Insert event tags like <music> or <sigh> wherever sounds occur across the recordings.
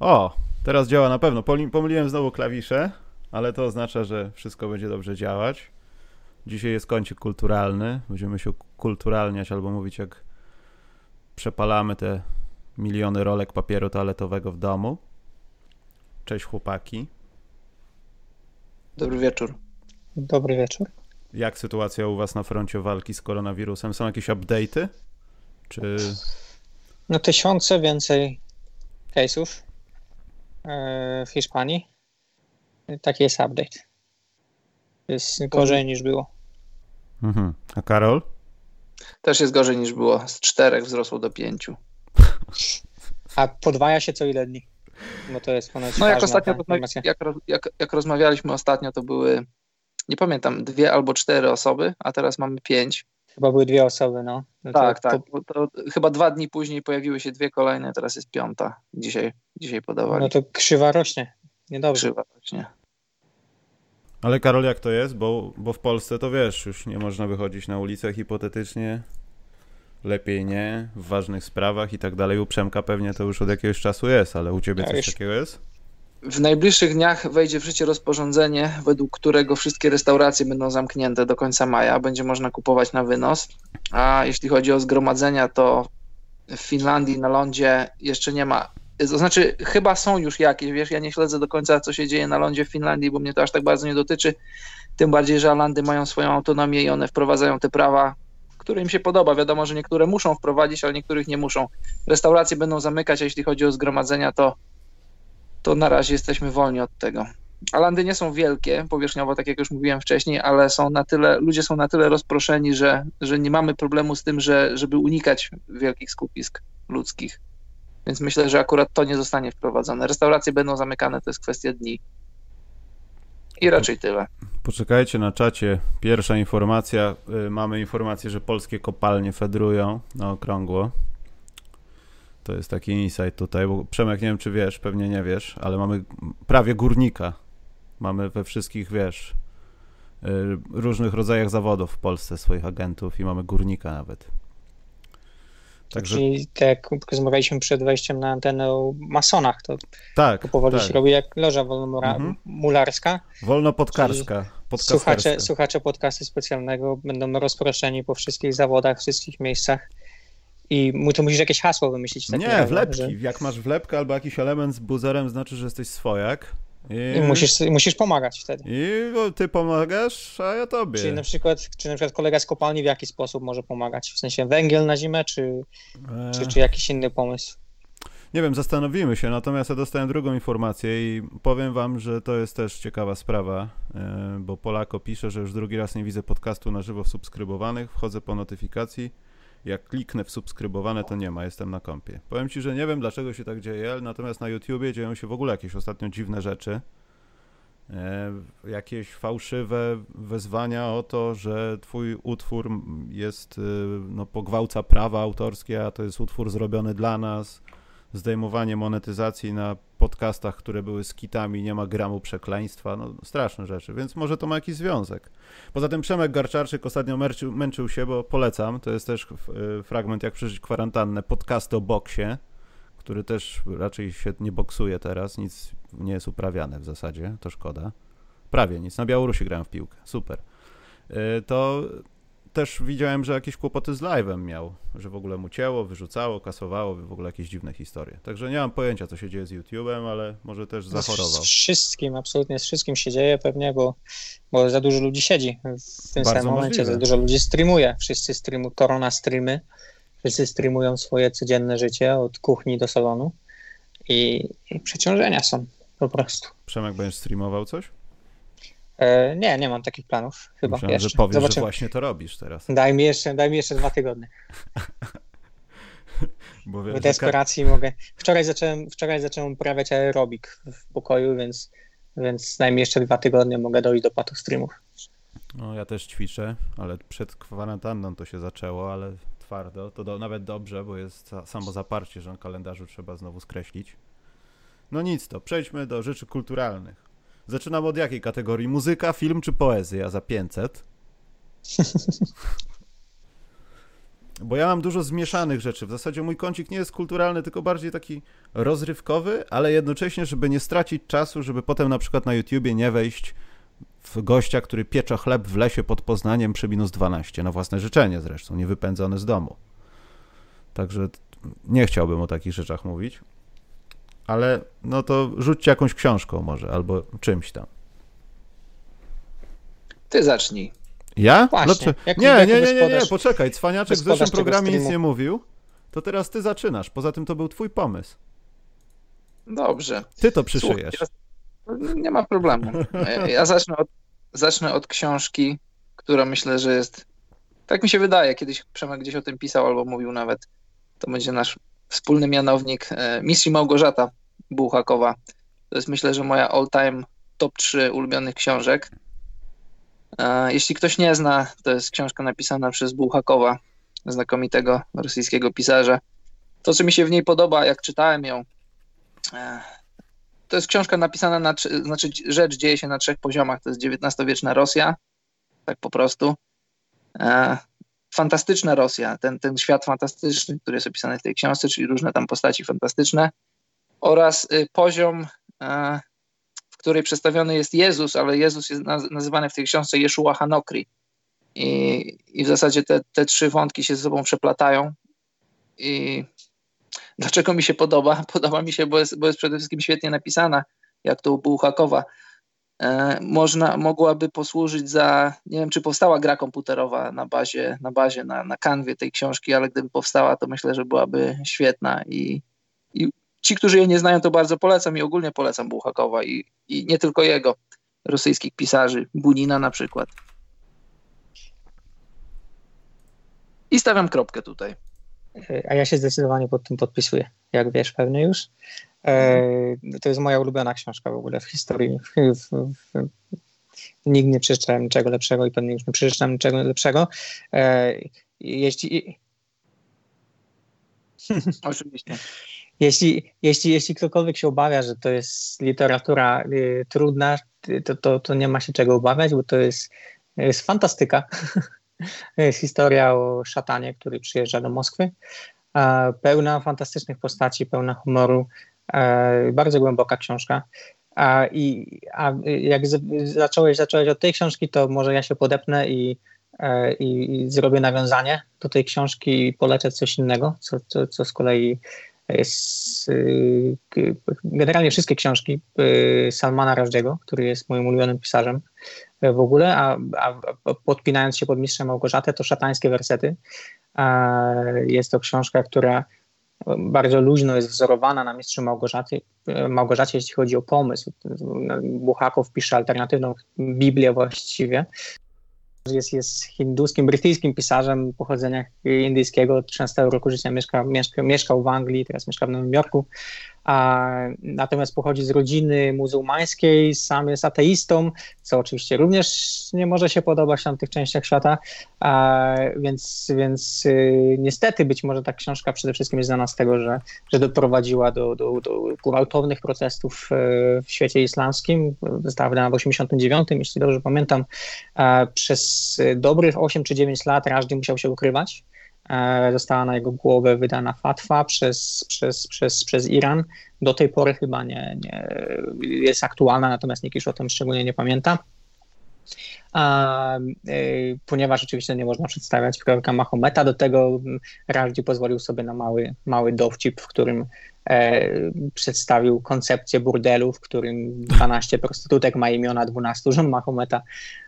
O, teraz działa na pewno. Pomyliłem znowu klawisze, ale to oznacza, że wszystko będzie dobrze działać. Dzisiaj jest kącik kulturalny. Będziemy się kulturalniać albo mówić, jak przepalamy te miliony rolek papieru toaletowego w domu. Cześć chłopaki. Dobry wieczór. Dobry wieczór. Jak sytuacja u was na froncie walki z koronawirusem? Są jakieś update'y? Czy... No tysiące więcej case'ów w Hiszpanii. Taki jest update. Jest gorzej niż było. Mhm. A Karol? Też jest gorzej niż było. Z czterech wzrosło do pięciu. A podwaja się co ile dni? Bo to jest ponad No jak ostatnio, jak, jak, jak rozmawialiśmy ostatnio, to były, nie pamiętam, dwie albo cztery osoby, a teraz mamy pięć. Chyba były dwie osoby, no. no tak, to, tak. To, to chyba dwa dni później pojawiły się dwie kolejne, teraz jest piąta. Dzisiaj, dzisiaj podawali. No to krzywa rośnie. Niedobrze. Krzywa rośnie. Ale Karol, jak to jest? Bo, bo w Polsce to wiesz, już nie można wychodzić na ulicę hipotetycznie. Lepiej nie, w ważnych sprawach i tak dalej. U Przemka pewnie to już od jakiegoś czasu jest, ale u ciebie ja coś takiego jest? W najbliższych dniach wejdzie w życie rozporządzenie, według którego wszystkie restauracje będą zamknięte do końca maja. Będzie można kupować na wynos. A jeśli chodzi o zgromadzenia, to w Finlandii na lądzie jeszcze nie ma to znaczy, chyba są już jakieś, wiesz, ja nie śledzę do końca, co się dzieje na lądzie w Finlandii, bo mnie to aż tak bardzo nie dotyczy. Tym bardziej, że Alandy mają swoją autonomię i one wprowadzają te prawa, które im się podoba. Wiadomo, że niektóre muszą wprowadzić, ale niektórych nie muszą. Restauracje będą zamykać, a jeśli chodzi o zgromadzenia, to, to na razie jesteśmy wolni od tego. Alandy nie są wielkie powierzchniowo, tak jak już mówiłem wcześniej, ale są na tyle, ludzie są na tyle rozproszeni, że, że nie mamy problemu z tym, że, żeby unikać wielkich skupisk ludzkich. Więc myślę, że akurat to nie zostanie wprowadzone. Restauracje będą zamykane, to jest kwestia dni. I raczej tyle. Poczekajcie na czacie. Pierwsza informacja. Y, mamy informację, że polskie kopalnie fedrują na okrągło. To jest taki insight tutaj, bo Przemek, nie wiem czy wiesz, pewnie nie wiesz, ale mamy prawie górnika. Mamy we wszystkich, wiesz, y, różnych rodzajach zawodów w Polsce swoich agentów i mamy górnika nawet. Także... Czyli tak jak rozmawialiśmy przed wejściem na antenę o masonach, to, tak, to powoli tak. się robi jak loża wolnomularska. Mhm. Wolnopodkarska. Słuchacze, słuchacze podcastu specjalnego będą rozproszeni po wszystkich zawodach, wszystkich miejscach. I mu to musisz jakieś hasło wymyślić. Nie, wlepki. Że... Jak masz wlepkę albo jakiś element z buzerem, znaczy, że jesteś swojak. I, I musisz, musisz pomagać wtedy. I ty pomagasz, a ja tobie. Czy na, przykład, czy na przykład kolega z kopalni w jaki sposób może pomagać? W sensie węgiel na zimę, czy, e... czy, czy jakiś inny pomysł? Nie wiem, zastanowimy się, natomiast ja dostałem drugą informację i powiem wam, że to jest też ciekawa sprawa, e, bo Polako pisze, że już drugi raz nie widzę podcastu na żywo w subskrybowanych, wchodzę po notyfikacji, jak kliknę w subskrybowane, to nie ma, jestem na kompie. Powiem ci, że nie wiem dlaczego się tak dzieje, natomiast na YouTubie dzieją się w ogóle jakieś ostatnio dziwne rzeczy. E, jakieś fałszywe wezwania o to, że twój utwór jest, y, no, pogwałca prawa autorskie, a to jest utwór zrobiony dla nas zdejmowanie monetyzacji na podcastach, które były skitami, nie ma gramu przekleństwa, no straszne rzeczy, więc może to ma jakiś związek. Poza tym Przemek Garczarczyk ostatnio męczył, męczył się, bo polecam, to jest też y, fragment jak przeżyć kwarantannę, podcast o boksie, który też raczej się nie boksuje teraz, nic nie jest uprawiane w zasadzie, to szkoda. Prawie nic, na Białorusi grałem w piłkę, super. Y, to też widziałem, że jakieś kłopoty z live'em miał, że w ogóle mu cięło, wyrzucało, kasowało, w ogóle jakieś dziwne historie. Także nie mam pojęcia, co się dzieje z YouTube'em, ale może też zachorował. Z wszystkim, absolutnie z wszystkim się dzieje pewnie, bo, bo za dużo ludzi siedzi w tym Bardzo samym momencie, możliwe. za dużo ludzi streamuje. Wszyscy streamują, korona streamy, wszyscy streamują swoje codzienne życie od kuchni do salonu i, i przeciążenia są po prostu. Przemek, będziesz streamował coś? E, nie, nie mam takich planów chyba Myślałem, jeszcze. że powiesz, Zobaczymy. że właśnie to robisz teraz. Daj mi jeszcze, daj mi jeszcze dwa tygodnie. <laughs> Bo w desperacji ka... mogę. Wczoraj zacząłem, wczoraj zacząłem uprawiać aerobik w pokoju, więc, więc daj mi jeszcze dwa tygodnie mogę dojść do patu streamów. No ja też ćwiczę, ale przed kwarantanną to się zaczęło, ale twardo. To do, nawet dobrze, bo jest samo zaparcie, że na kalendarzu trzeba znowu skreślić. No nic to, przejdźmy do rzeczy kulturalnych. Zaczynam od jakiej kategorii? Muzyka, film czy poezja za 500? <laughs> bo ja mam dużo zmieszanych rzeczy. W zasadzie mój kącik nie jest kulturalny, tylko bardziej taki rozrywkowy, ale jednocześnie, żeby nie stracić czasu, żeby potem na przykład na YouTubie nie wejść w gościa, który piecze chleb w lesie pod Poznaniem przy minus 12, na własne życzenie zresztą, nie wypędzony z domu. Także nie chciałbym o takich rzeczach mówić, ale no to rzućcie jakąś książką może, albo czymś tam. Ty zacznij. Ja? Właśnie, nie, nie, nie, nie, nie, poczekaj, Cwaniaczek w zeszłym programie nic nie mówił, to teraz ty zaczynasz. Poza tym to był twój pomysł. Dobrze. Ty to przyszyjesz. Słuchaj, nie ma problemu. Ja zacznę od, zacznę od książki, która myślę, że jest, tak mi się wydaje, kiedyś Przemek gdzieś o tym pisał albo mówił nawet, to będzie nasz wspólny mianownik, e, Mistrz Małgorzata Bułhakowa. To jest myślę, że moja all-time top 3 ulubionych książek. E, jeśli ktoś nie zna, to jest książka napisana przez Bułhakowa, znakomitego rosyjskiego pisarza. To, co mi się w niej podoba, jak czytałem ją, e, to jest książka napisana na, znaczy rzecz dzieje się na trzech poziomach. To jest XIX-wieczna Rosja, tak po prostu. E, fantastyczna Rosja, ten, ten świat fantastyczny, który jest opisany w tej książce, czyli różne tam postaci fantastyczne oraz y, poziom której przedstawiony jest Jezus, ale Jezus jest nazywany w tej książce Jeszua Hanokri. I, i w zasadzie te, te trzy wątki się ze sobą przeplatają. I dlaczego mi się podoba? <laughs> Podoba mi się, bo jest, bo jest przede wszystkim świetnie napisana, jak to u Bułhakowa. E, można, mogłaby posłużyć za, nie wiem, czy powstała gra komputerowa na bazie, na bazie, na, na kanwie tej książki, ale gdyby powstała, to myślę, że byłaby świetna i, i ci, którzy jej nie znają, to bardzo polecam i ogólnie polecam Bułhakowa i, i nie tylko jego, rosyjskich pisarzy, Bunina na przykład. I stawiam kropkę tutaj. A ja się zdecydowanie pod tym podpisuję, jak wiesz pewnie już. E, to jest moja ulubiona książka w ogóle w historii. Nigdy nie przeczytałem niczego lepszego i pewnie już nie przeczytałem niczego lepszego. E, jeśli... Oczywiście. Jeśli, jeśli, jeśli ktokolwiek się obawia, że to jest literatura y, trudna, to, to, to nie ma się czego obawiać, bo to jest, jest fantastyka. <laughs> jest historia o szatanie, który przyjeżdża do Moskwy. E, pełna fantastycznych postaci, pełna humoru. E, bardzo głęboka książka. A, i, a jak z, zacząłeś, zacząłeś od tej książki, to może ja się podepnę i, e, i, i zrobię nawiązanie do tej książki i polecę coś innego, co, co, co z kolei generalnie wszystkie książki y, Salmana Rażdziego, który jest moim ulubionym pisarzem y, w ogóle, a, a podpinając się pod Mistrzem Małgorzatę, to szatańskie wersety. Jest to książka, która bardzo luźno jest wzorowana na Mistrzu Małgorzaty, Małgorzacie, jeśli chodzi o pomysł. Buchakow pisze alternatywną Biblię właściwie, jest, jest hinduskim, brytyjskim pisarzem pochodzenia indyjskiego. Od 13 roku życia mieszka, mieszka, mieszkał w Anglii, teraz mieszka w Nowym Jorku a, natomiast pochodzi z rodziny muzułmańskiej, sam jest ateistą, co oczywiście również nie może się podobać w tamtych częściach świata, a, więc, więc y, niestety być może ta książka przede wszystkim jest znana z tego, że, że doprowadziła do, do, do gwałtownych protestów y, w świecie islamskim. Została wydana w 89, jeśli dobrze pamiętam. A, przez dobrych 8 czy 9 lat Rażdy musiał się ukrywać została na jego głowę wydana fatwa przez, przez, przez, przez Iran. Do tej pory chyba nie, nie jest aktualna, natomiast nikt już o tym szczególnie nie pamięta. A, e, ponieważ oczywiście nie można przedstawiać proroka Mahometa, do tego Rajdi pozwolił sobie na mały, mały dowcip, w którym e, przedstawił koncepcję burdelu, w którym 12 prostytutek ma imiona 12 żon Mahometa, E,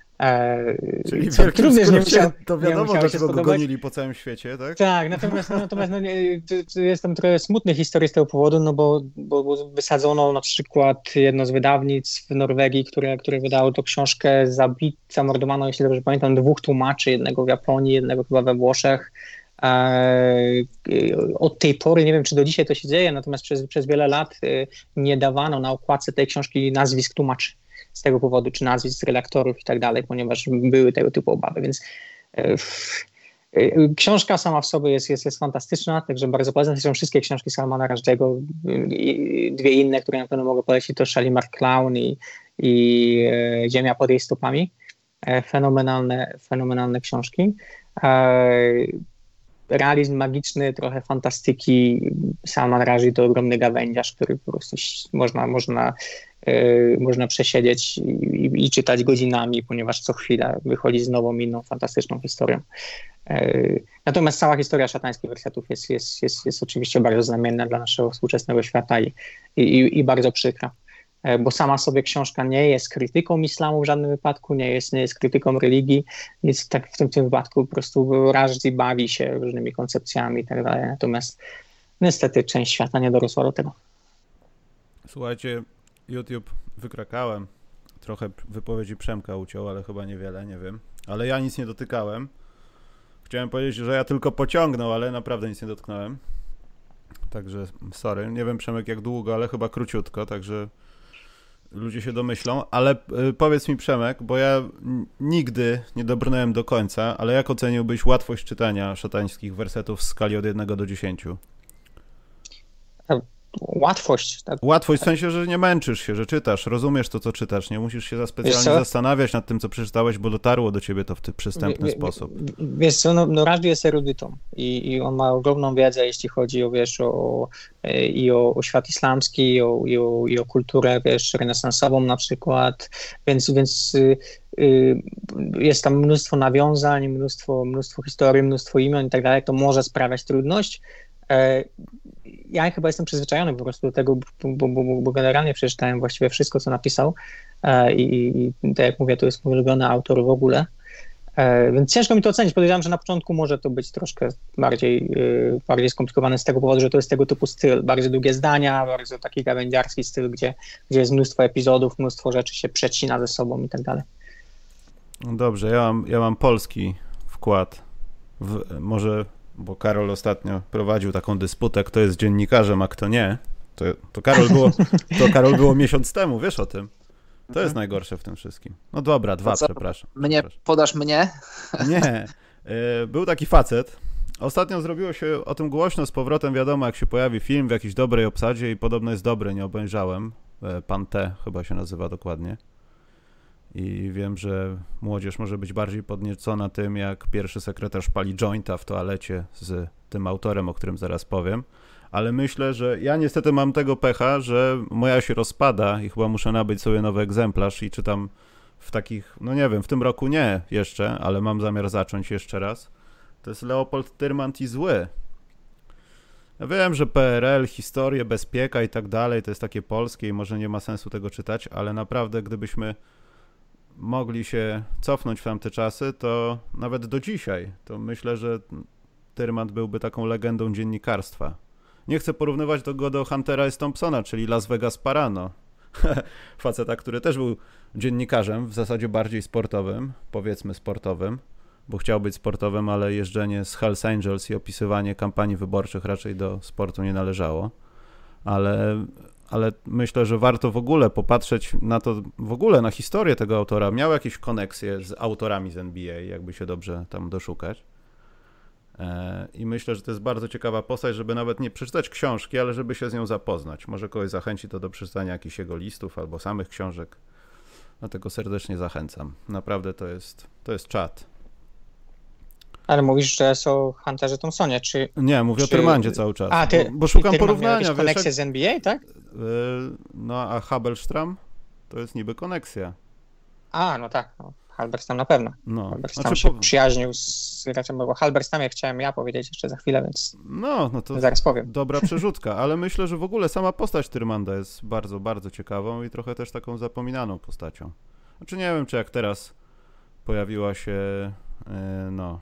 Czyli co, również nie musiał, to wiadomo, nie dlaczego go gonili po całym świecie, tak? Tak, natomiast, natomiast no, jestem trochę smutny historii z tego powodu, no bo, bo, wysadzono na przykład jedno z wydawnictw w Norwegii, które, które wydało tą książkę, zabit, zamordowano, jeśli dobrze pamiętam, dwóch tłumaczy, jednego w Japonii, jednego chyba we Włoszech. E, od tej pory, nie wiem czy do dzisiaj to się dzieje, natomiast przez, przez wiele lat e, nie dawano na okładce tej książki nazwisk tłumaczy z tego powodu, czy nazwisk redaktorów i tak dalej, ponieważ były tego typu obawy, więc e, e, Książka sama w sobie jest, jest, jest fantastyczna, także bardzo polecam. Zresztą wszystkie książki Salmana Rushdie'ego, dwie inne, które na pewno mogę polecić, to Shalimar Clown i, i e, Ziemia pod jej stopami. Fenomenalne, fenomenalne książki. realizm magiczny, trochę fantastyki. Sama razi to ogromny gawędziarz, który po prostu można, można, można przesiedzieć i, i, czytać godzinami, ponieważ co chwila wychodzi z nową, inną, fantastyczną historią. Yy, natomiast cała historia szatańskich wersetów jest, jest, jest, jest oczywiście bardzo znamienna dla naszego współczesnego świata i, i, i bardzo przykra. E, bo sama sobie książka nie jest krytyką islamu w żadnym wypadku, nie jest, nie jest krytyką religii, więc tak w tym, tym wypadku po prostu Razi bawi się różnymi koncepcjami i tak dalej, natomiast niestety część świata nie dorosła do tego. Słuchajcie, YouTube wykrakałem, trochę wypowiedzi Przemka uciął, ale chyba niewiele, nie wiem, ale ja nic nie dotykałem. Chciałem powiedzieć, że ja tylko pociągnął, ale naprawdę nic nie dotknąłem. Także sorry, nie wiem Przemek jak długo, ale chyba króciutko, także ludzie się domyślą, ale y, powiedz mi Przemek, bo ja nigdy nie dobrnąłem do końca, ale jak oceniłbyś łatwość czytania szatańskich wersetów w skali od 1 do 10? Łatwość. Tak? Łatwość w sensie, że nie męczysz się, że czytasz, rozumiesz to, co czytasz, nie musisz się za specjalnie zastanawiać nad tym, co przeczytałeś, bo dotarło do ciebie to w przystępny wie, sposób. Wiesz co, no, no Rażdy jest erudytą i, i on ma ogromną wiedzę, jeśli chodzi o, wiesz, o, e, i o, o świat islamski, i o, i, o, i o kulturę, wiesz, renesansową na przykład, więc, więc y, y, jest tam mnóstwo nawiązań, mnóstwo, mnóstwo historii, mnóstwo imion i tak dalej, to może sprawiać trudność, e, ja chyba jestem przyzwyczajony po prostu do tego, bo, bo, bo generalnie przeczytałem właściwie wszystko, co napisał e, i, i tak jak mówię, to jest mój ulubiony autor w ogóle, e, więc ciężko mi to ocenić. Podejrzewam, że na początku może to być troszkę bardziej, e, bardziej skomplikowane z tego powodu, że to jest tego typu styl. Bardzo długie zdania, bardzo taki gawędziarski styl, gdzie, gdzie jest mnóstwo epizodów, mnóstwo rzeczy się przecina ze sobą i tak dalej. Dobrze, ja mam, ja mam polski wkład. W, może bo Karol ostatnio prowadził taką dysputę, kto jest dziennikarzem, a kto nie. To, to, Karol, było, to Karol było miesiąc temu, wiesz o tym. To jest mhm. najgorsze w tym wszystkim. No dobra, dwa, przepraszam. Mnie, przepraszam. podasz mnie? Nie. E, był taki facet. Ostatnio zrobiło się o tym głośno z powrotem, wiadomo, jak się pojawi film w jakiejś dobrej obsadzie i podobno jest dobry, nie obejrzałem. E, Pan T chyba się nazywa dokładnie i wiem, że młodzież może być bardziej podniecona tym, jak pierwszy sekretarz pali jointa w toalecie z tym autorem, o którym zaraz powiem, ale myślę, że ja niestety mam tego pecha, że moja się rozpada i chyba muszę nabyć sobie nowy egzemplarz i czytam w takich, no nie wiem, w tym roku nie jeszcze, ale mam zamiar zacząć jeszcze raz. To jest Leopold Tyrmand i zły. Ja wiem, że PRL, historię, bezpieka i tak dalej, to jest takie polskie i może nie ma sensu tego czytać, ale naprawdę gdybyśmy mogli się cofnąć w tamte czasy, to nawet do dzisiaj, to myślę, że Tyrmand byłby taką legendą dziennikarstwa. Nie chcę porównywać go do Huntera S. Thompsona, czyli Las Vegas Parano. <laughs> Faceta, który też był dziennikarzem, w zasadzie bardziej sportowym, powiedzmy sportowym, bo chciał być sportowym, ale jeżdżenie z Hells Angels i opisywanie kampanii wyborczych raczej do sportu nie należało. Ale ale myślę, że warto w ogóle popatrzeć na to, w ogóle na historię tego autora. Miał jakieś koneksje z autorami z NBA, jakby się dobrze tam doszukać. E, I myślę, że to jest bardzo ciekawa postać, żeby nawet nie przeczytać książki, ale żeby się z nią zapoznać. Może kogoś zachęci to do przeczytania jakichś jego listów albo samych książek. Dlatego serdecznie zachęcam. Naprawdę to jest, to jest czat. Ale mówisz, że jest o Hunterze Thompsonie, czy... Nie, mówię czy... o Tyrmandzie cały czas. A, ty, bo, bo szukam porównania. Wiesz, koneksję jak... z NBA, tak? Yy, no, a Habelstram to jest niby koneksja. A, no tak. No. Halberstam na pewno. No. Halberstam znaczy, się po... przyjaźnił z graczem, bo Halberstamie chciałem ja powiedzieć jeszcze za chwilę, więc no, no to zaraz powiem. <laughs> Dobra przerzutka, ale myślę, że w ogóle sama postać Tyrmanda jest bardzo, bardzo ciekawą i trochę też taką zapominaną postacią. Znaczy nie wiem, czy jak teraz pojawiła się, yy, no,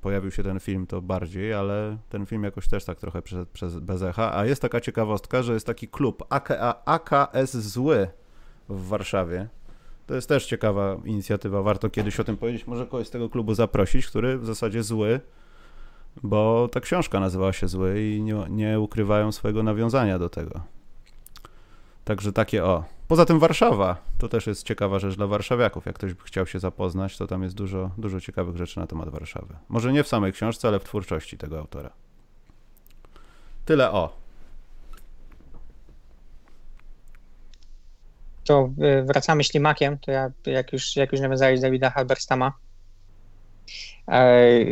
pojawił się ten film, to bardziej, ale ten film jakoś też tak trochę przez, przez bez echa. A jest taka ciekawostka, że jest taki klub AKA, AKS Zły w Warszawie. To jest też ciekawa inicjatywa, warto kiedyś o tym powiedzieć. Może kogoś z tego klubu zaprosić, który w zasadzie zły, bo ta książka nazywała się Zły i nie, nie ukrywają swojego nawiązania do tego. Także takie o. Poza tym Warszawa, to też jest ciekawa rzecz dla warszawiaków. Jak ktoś by chciał się zapoznać, to tam jest dużo, dużo ciekawych rzeczy na temat Warszawy. Może nie w samej książce, ale w twórczości tego autora. Tyle o. To y, wracamy ślimakiem, to ja, jak już, jak już nawiązałeś Dawida Halberstama,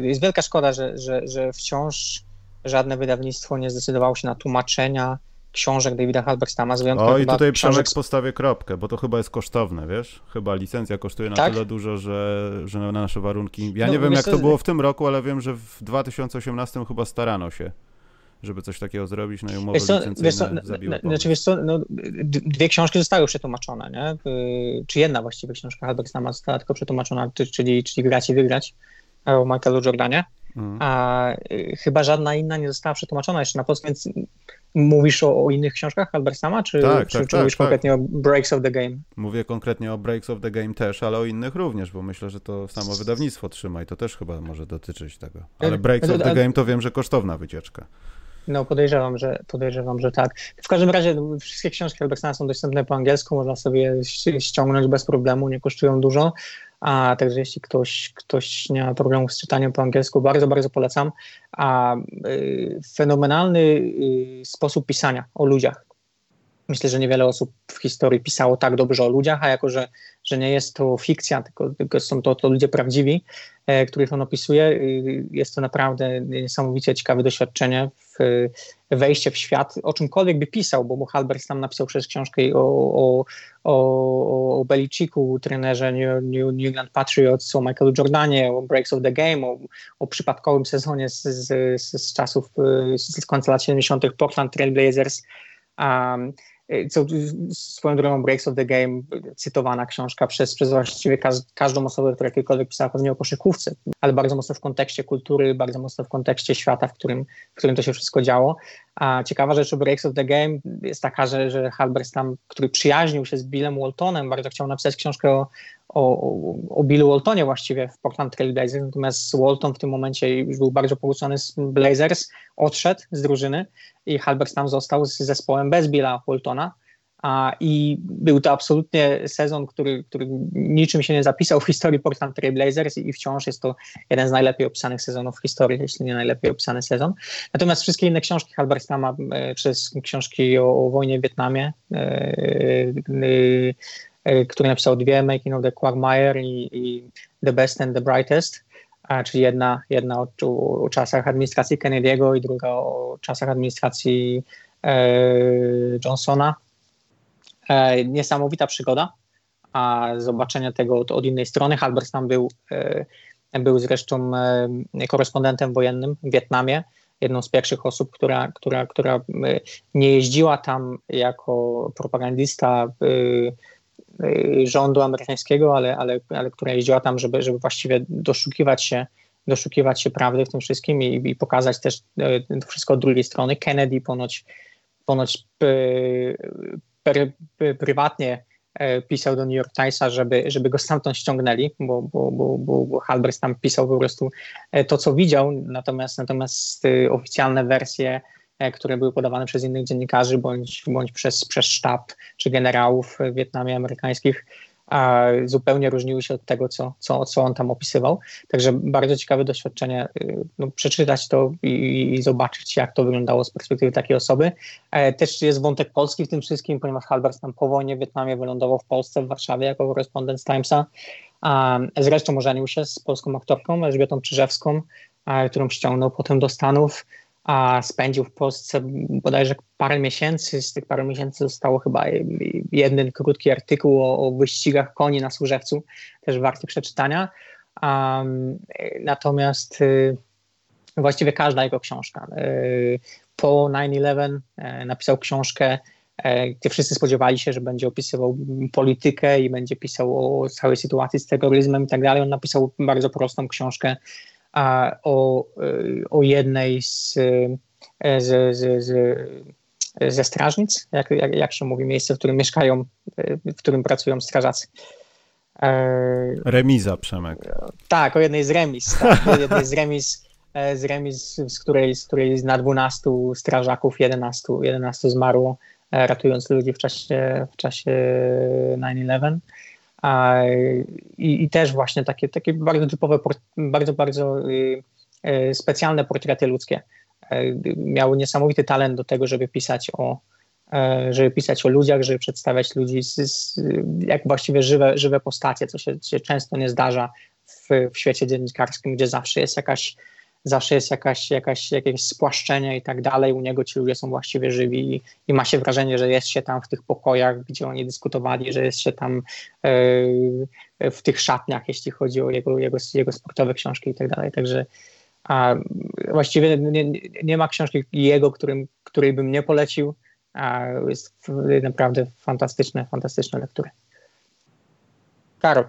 Jest wielka szkoda, że, że, że wciąż żadne wydawnictwo nie zdecydowało się na tłumaczenia książek Davida Halberstama z wyjątkiem O i tutaj książek... postawię kropkę, bo to chyba jest kosztowne, wiesz? Chyba licencja kosztuje na tak? tyle dużo, że, że na nasze warunki... Ja no, nie wiem jak to było w tym roku, ale wiem, że w 2018 chyba starano się żeby coś takiego zrobić, no i umowy wiesz co, wiesz co, zabiły znaczy, wiesz co, no, dwie książki zostały przetłumaczone, nie? Y, czy jedna właściwie książka Halberstama została tylko przetłumaczona, czyli, czyli Grać i Wygrać o Michaelu Jordanie. Mhm. A y, chyba żadna inna nie została przetłumaczona jeszcze na polski, więc mówisz o, o innych książkach Albersama, czy, tak, czy, tak, czy mówisz tak, konkretnie o Breaks of the Game? Mówię konkretnie o Breaks of the Game też, ale o innych również, bo myślę, że to samo wydawnictwo trzyma i to też chyba może dotyczyć tego. Ale Breaks of the Game to wiem, że kosztowna wycieczka. No podejrzewam, że podejrzewam, że tak. W każdym razie no, wszystkie książki Albersona są dostępne po angielsku, można sobie ściągnąć bez problemu, nie kosztują dużo. A także jeśli ktoś, ktoś nie ma problemu z czytaniem po angielsku, bardzo, bardzo polecam. A y, fenomenalny y, sposób pisania o ludziach. Myślę, że niewiele osób w historii pisało tak dobrze o ludziach, a jako, że, że nie jest to fikcja, tylko, tylko są to, to ludzie prawdziwi, e, których on opisuje, y, jest to naprawdę niesamowicie ciekawe doświadczenie, w, wejście w świat, o czymkolwiek by pisał, bo Halbert tam napisał przez książkę o, o, o, o Beliciku, trenerze New, New, England Patriots, o Michaelu Jordanie, o Breaks of the Game, o, o przypadkowym sezonie z, z, z czasów, z końca lat 70. Portland Trail Blazers, um, Y, co swoją drogą Breaks of the Game, cytowana książka przez, przez właściwie każdą osobę, która kiedykolwiek pisała pewnie o koszykówce, ale bardzo mocno w kontekście kultury, bardzo mocno w kontekście świata, w którym, w którym to się wszystko działo. A ciekawa rzecz o Breaks of the Game jest taka, że, że tam, który przyjaźnił się z Billem Waltonem, bardzo chciał napisać książkę o, o, o Billu Waltonie właściwie w Portland Trail Blazers, natomiast Walton w tym momencie już był bardzo pokłócony z Blazers, odszedł z drużyny i tam został z zespołem bez Billa Waltona. A, I był to absolutnie sezon, który, który niczym się nie zapisał w historii Portland Trail Blazers i wciąż jest to jeden z najlepiej opisanych sezonów w historii, jeśli nie najlepiej opisany sezon. Natomiast wszystkie inne książki Halberstama, e, przez książki o, o wojnie w Wietnamie, e, e, e, które napisał dwie, Making of the Quagmire i, i The Best and the Brightest, czyli jedna, jedna o, o, czasach administracji Kennedy'ego i druga o czasach administracji e, Johnsona E, niesamowita przygoda, a zobaczenie tego od, od innej strony. Halbers tam był, e, był zresztą e, korespondentem wojennym w Wietnamie, jedną z pierwszych osób, która, która, która nie jeździła tam jako propagandysta rządu amerykańskiego, ale, ale, ale która jeździła tam, żeby, żeby właściwie doszukiwać się, doszukiwać się prawdy w tym wszystkim i, i pokazać też to wszystko od drugiej strony. Kennedy ponoć, ponoć pr, prywatnie pisał do New York Timesa, żeby, żeby go stamtąd ściągnęli, bo, bo, bo, bo, Halbers tam pisał po prostu to, co widział, natomiast, natomiast oficjalne wersje, które były podawane przez innych dziennikarzy bądź, bądź przez, przez sztab czy generałów Wietnamie amerykańskich, a zupełnie różniły się od tego, co, co, co on tam opisywał. Także bardzo ciekawe doświadczenie, y, no, przeczytać to i, i, zobaczyć, jak to wyglądało z perspektywy takiej osoby. E, też jest wątek polski w tym wszystkim, ponieważ Halbert tam po wojnie w Wietnamie wylądował w Polsce, w Warszawie jako korespondent Timesa. Zresztą ożenił się z polską aktorką Elżbietą Czyżewską, którą ściągnął potem do Stanów a spędził w Polsce bodajże parę miesięcy. Z tych paru miesięcy zostało chyba jeden krótki artykuł o, o wyścigach koni na Służewcu, też warty przeczytania. Um, natomiast y, właściwie każda jego książka. Y, po 9-11 y, napisał książkę, y, gdzie wszyscy spodziewali się, że będzie opisywał politykę i będzie pisał o całej sytuacji z terroryzmem i tak dalej. On napisał bardzo prostą książkę o, o jednej z, z, z, z ze strażnic, jak, jak, jak, się mówi, miejsce, w którym mieszkają, w którym pracują strażacy. E, Remiza, Przemek. Tak, o jednej z remis. Tak, o jednej z remis, e, z, remis z, której, z której na 12 strażaków 11, 11 zmarło, e, ratując ludzi w czasie, w czasie 9-11. I, I, też właśnie takie, takie bardzo typowe, bardzo, bardzo y, y, specjalne portrety ludzkie. E, miały niesamowity talent do tego, żeby pisać o, e, żeby pisać o ludziach, żeby przedstawiać ludzi z, z, jak właściwie żywe, żywe postacie, co się, się często nie zdarza w, w świecie dziennikarskim, gdzie zawsze jest jakaś zawsze jest jakaś, jakaś, jakieś spłaszczenie i tak dalej. U niego ci ludzie są właściwie żywi i, i, ma się wrażenie, że jest się tam w tych pokojach, gdzie oni dyskutowali, że jest się tam e, w tych szatniach, jeśli chodzi o jego, jego, jego sportowe książki i tak dalej. Także a właściwie nie, nie ma książki jego, którym, której bym nie polecił. A jest naprawdę fantastyczne, fantastyczne lektury. Karol,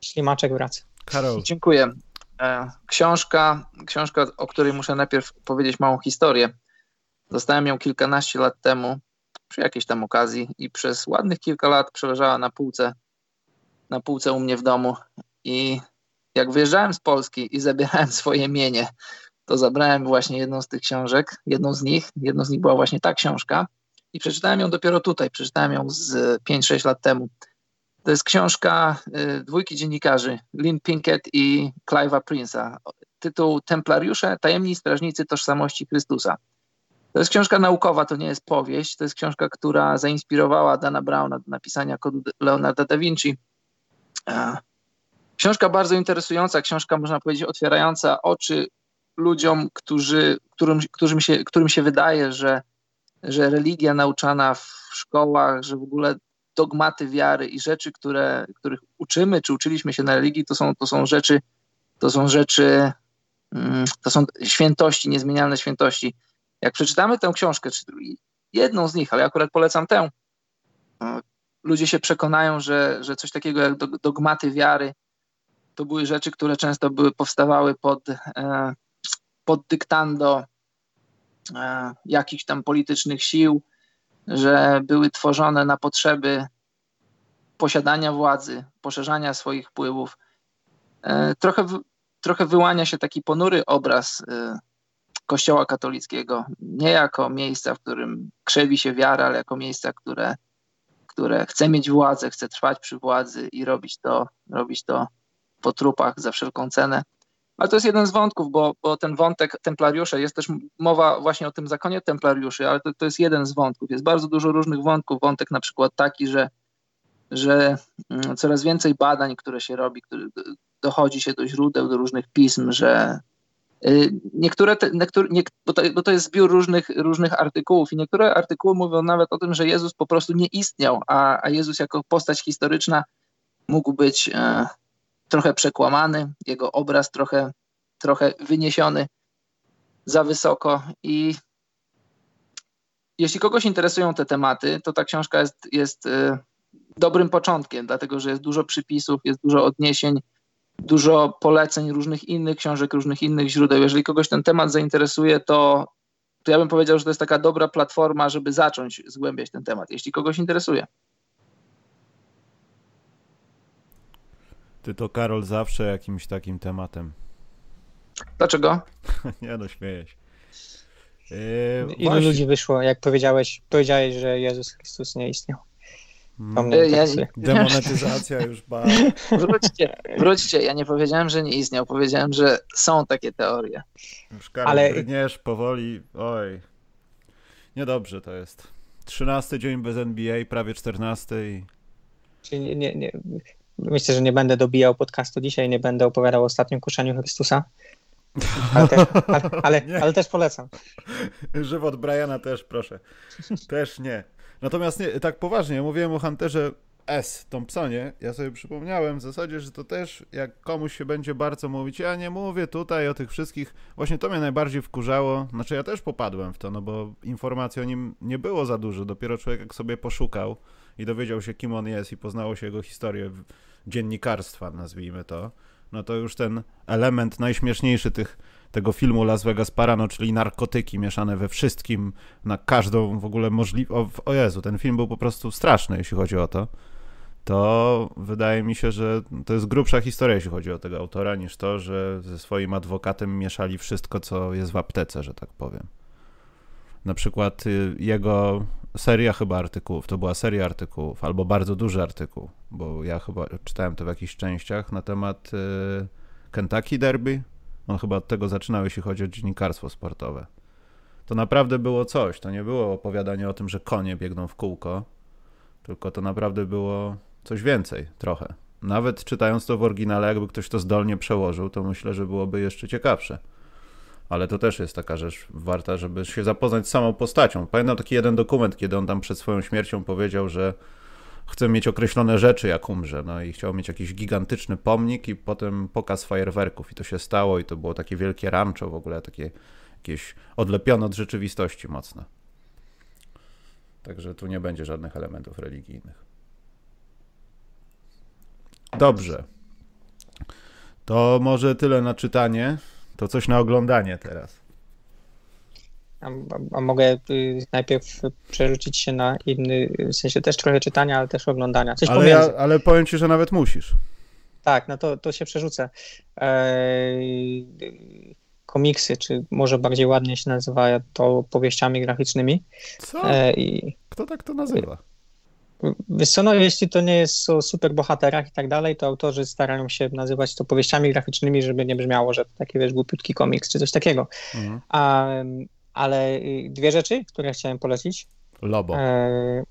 ślimaczek wraca. Karol. Dziękuję. E, książka, książka, o której muszę najpierw powiedzieć małą historię. Dostałem ją kilkanaście lat temu przy jakiejś tam okazji i przez ładnych kilka lat przeleżała na półce, na półce u mnie w domu i jak wyjeżdżałem z Polski i zabierałem <laughs> swoje mienie, to zabrałem właśnie jedną z tych książek, jedną z nich, jedną z nich była właśnie ta książka i przeczytałem ją dopiero tutaj, przeczytałem ją z 5-6 lat temu. To jest książka y, dwójki dziennikarzy, Lynn Pinkett i Clive'a Prince'a. Tytuł Templariusze, tajemni strażnicy tożsamości Chrystusa. To jest książka naukowa, to nie jest powieść. To jest książka, która zainspirowała Dana Browna do napisania kodu Leonarda da Vinci. Książka bardzo interesująca, książka można powiedzieć otwierająca oczy ludziom, którzy, którym, którym, się, którym się wydaje, że, że religia nauczana w szkołach, że w ogóle dogmaty wiary i rzeczy, które, których uczymy, czy uczyliśmy się na religii, to są, to są rzeczy, to są rzeczy, mm, to są świętości, niezmienialne świętości. Jak przeczytamy tę książkę, czy jedną z nich, ale akurat polecam tę, ludzie się przekonają, że, że coś takiego jak dogmaty wiary to były rzeczy, które często były powstawały pod, e, pod dyktando e, jakichś tam politycznych sił, że były tworzone na potrzeby posiadania władzy, poszerzania swoich wpływów. E, trochę, trochę wyłania się taki ponury obraz e, Kościoła katolickiego, nie jako miejsca, w którym krzewi się wiara, ale jako miejsca, które, które chce mieć władzę, chce trwać przy władzy i robić to, robić to po trupach za wszelką cenę. Ale to jest jeden z wątków, bo, bo ten wątek templariusze, jest też mowa właśnie o tym zakonie templariuszy, ale to, to jest jeden z wątków. Jest bardzo dużo różnych wątków. Wątek na przykład taki, że, że mm, coraz więcej badań, które się robi, które dochodzi się do źródeł, do różnych pism, że y, niektóre, te, niektóre nie, bo, to, bo to jest zbiór różnych, różnych artykułów i niektóre artykuły mówią nawet o tym, że Jezus po prostu nie istniał, a, a Jezus jako postać historyczna mógł być e, trochę przekłamany, jego obraz trochę, trochę wyniesiony za wysoko i jeśli kogoś interesują te tematy, to ta książka jest, jest y, dobrym początkiem, dlatego że jest dużo przypisów, jest dużo odniesień, dużo poleceń różnych innych książek, różnych innych źródeł. Jeżeli kogoś ten temat zainteresuje, to, to ja bym powiedział, że to jest taka dobra platforma, żeby zacząć zgłębiać ten temat, jeśli kogoś interesuje. Ty to, Karol, zawsze jakimś takim tematem. Dlaczego? <laughs> nie no, śmieję się. Yy, Ilu właśnie... ludzi wyszło, jak powiedziałeś, powiedziałeś, że Jezus Chrystus nie istniał. Hmm. Ja, <laughs> Demonetyzacja już bardzo. <laughs> Wróćcie, wróćcie, ja nie powiedziałem, że nie istniał, powiedziałem, że są takie teorie. Już Karol, Ale... brniesz powoli, oj. Niedobrze to jest. 13 dzień bez NBA, prawie 14 i... Czyli nie, nie, nie, Myślę, że nie będę dobijał podcastu dzisiaj, nie będę opowiadał o ostatnim kuszeniu Chrystusa. Ale, też, ale, ale, <laughs> ale, też polecam. Żywot Briana też, proszę. Też nie. Natomiast nie, tak poważnie, mówiłem o Hunterze S. Thompsonie. Ja sobie przypomniałem w zasadzie, że to też jak komuś się będzie bardzo mówić, ja nie mówię tutaj o tych wszystkich, właśnie to mnie najbardziej wkurzało. Znaczy ja też popadłem w to, no bo informacji o nim nie było za dużo. Dopiero człowiek jak sobie poszukał i dowiedział się, kim on jest i poznało się jego historię dziennikarstwa, nazwijmy to, no to już ten element najśmieszniejszy tych, tego filmu Las Vegas Parano, czyli narkotyki mieszane we wszystkim, na każdą w ogóle możliwą... O, Jezu, ten film był po prostu straszny, jeśli chodzi o to. To wydaje mi się, że to jest grubsza historia, jeśli chodzi o tego autora, niż to, że ze swoim adwokatem mieszali wszystko, co jest w aptece, że tak powiem. Na przykład y, jego seria chyba artykułów, to była seria artykułów, albo bardzo duży artykuł, bo ja chyba czytałem to w jakichś częściach na temat y, Kentucky Derby. On chyba od tego zaczynał, jeśli chodzi o dziennikarstwo sportowe. To naprawdę było coś. To nie było opowiadanie o tym, że konie biegną w kółko, tylko to naprawdę było coś więcej, trochę. nawet czytając to w oryginale, jakby ktoś to zdolnie przełożył, to myślę, że byłoby jeszcze ciekawsze. Ale to też jest taka rzecz warta, żeby się zapoznać z samą postacią. Pamiętam taki jeden dokument, kiedy on tam przed swoją śmiercią powiedział, że chce mieć określone rzeczy, jak umrze. No i chciał mieć jakiś gigantyczny pomnik i potem pokaz fajerwerków. I to się stało i to było takie wielkie rancho w ogóle, takie jakieś odlepione od rzeczywistości mocno. Także tu nie będzie żadnych elementów religijnych. Dobrze. To może tyle na czytanie. To coś na oglądanie teraz. A, a, mogę y, najpierw przerzucić się na inny, w sensie też trochę czytania, ale też oglądania. Coś ale, ja, ale powiem ci, że nawet musisz. Tak, no to, to się przerzucę. Eee, komiksy, czy może bardziej ładnie się nazywa to powieściami graficznymi. Co? Eee, Kto tak to nazywa? Wiesz co, no, jeśli to nie jest o superbohaterach i tak dalej, to autorzy starają się nazywać to powieściami graficznymi, żeby nie brzmiało, że to taki, wiesz, głupiutki komiks czy coś takiego. Mhm. A, ale y, dwie rzeczy, które chciałem polecić. Lobo. E,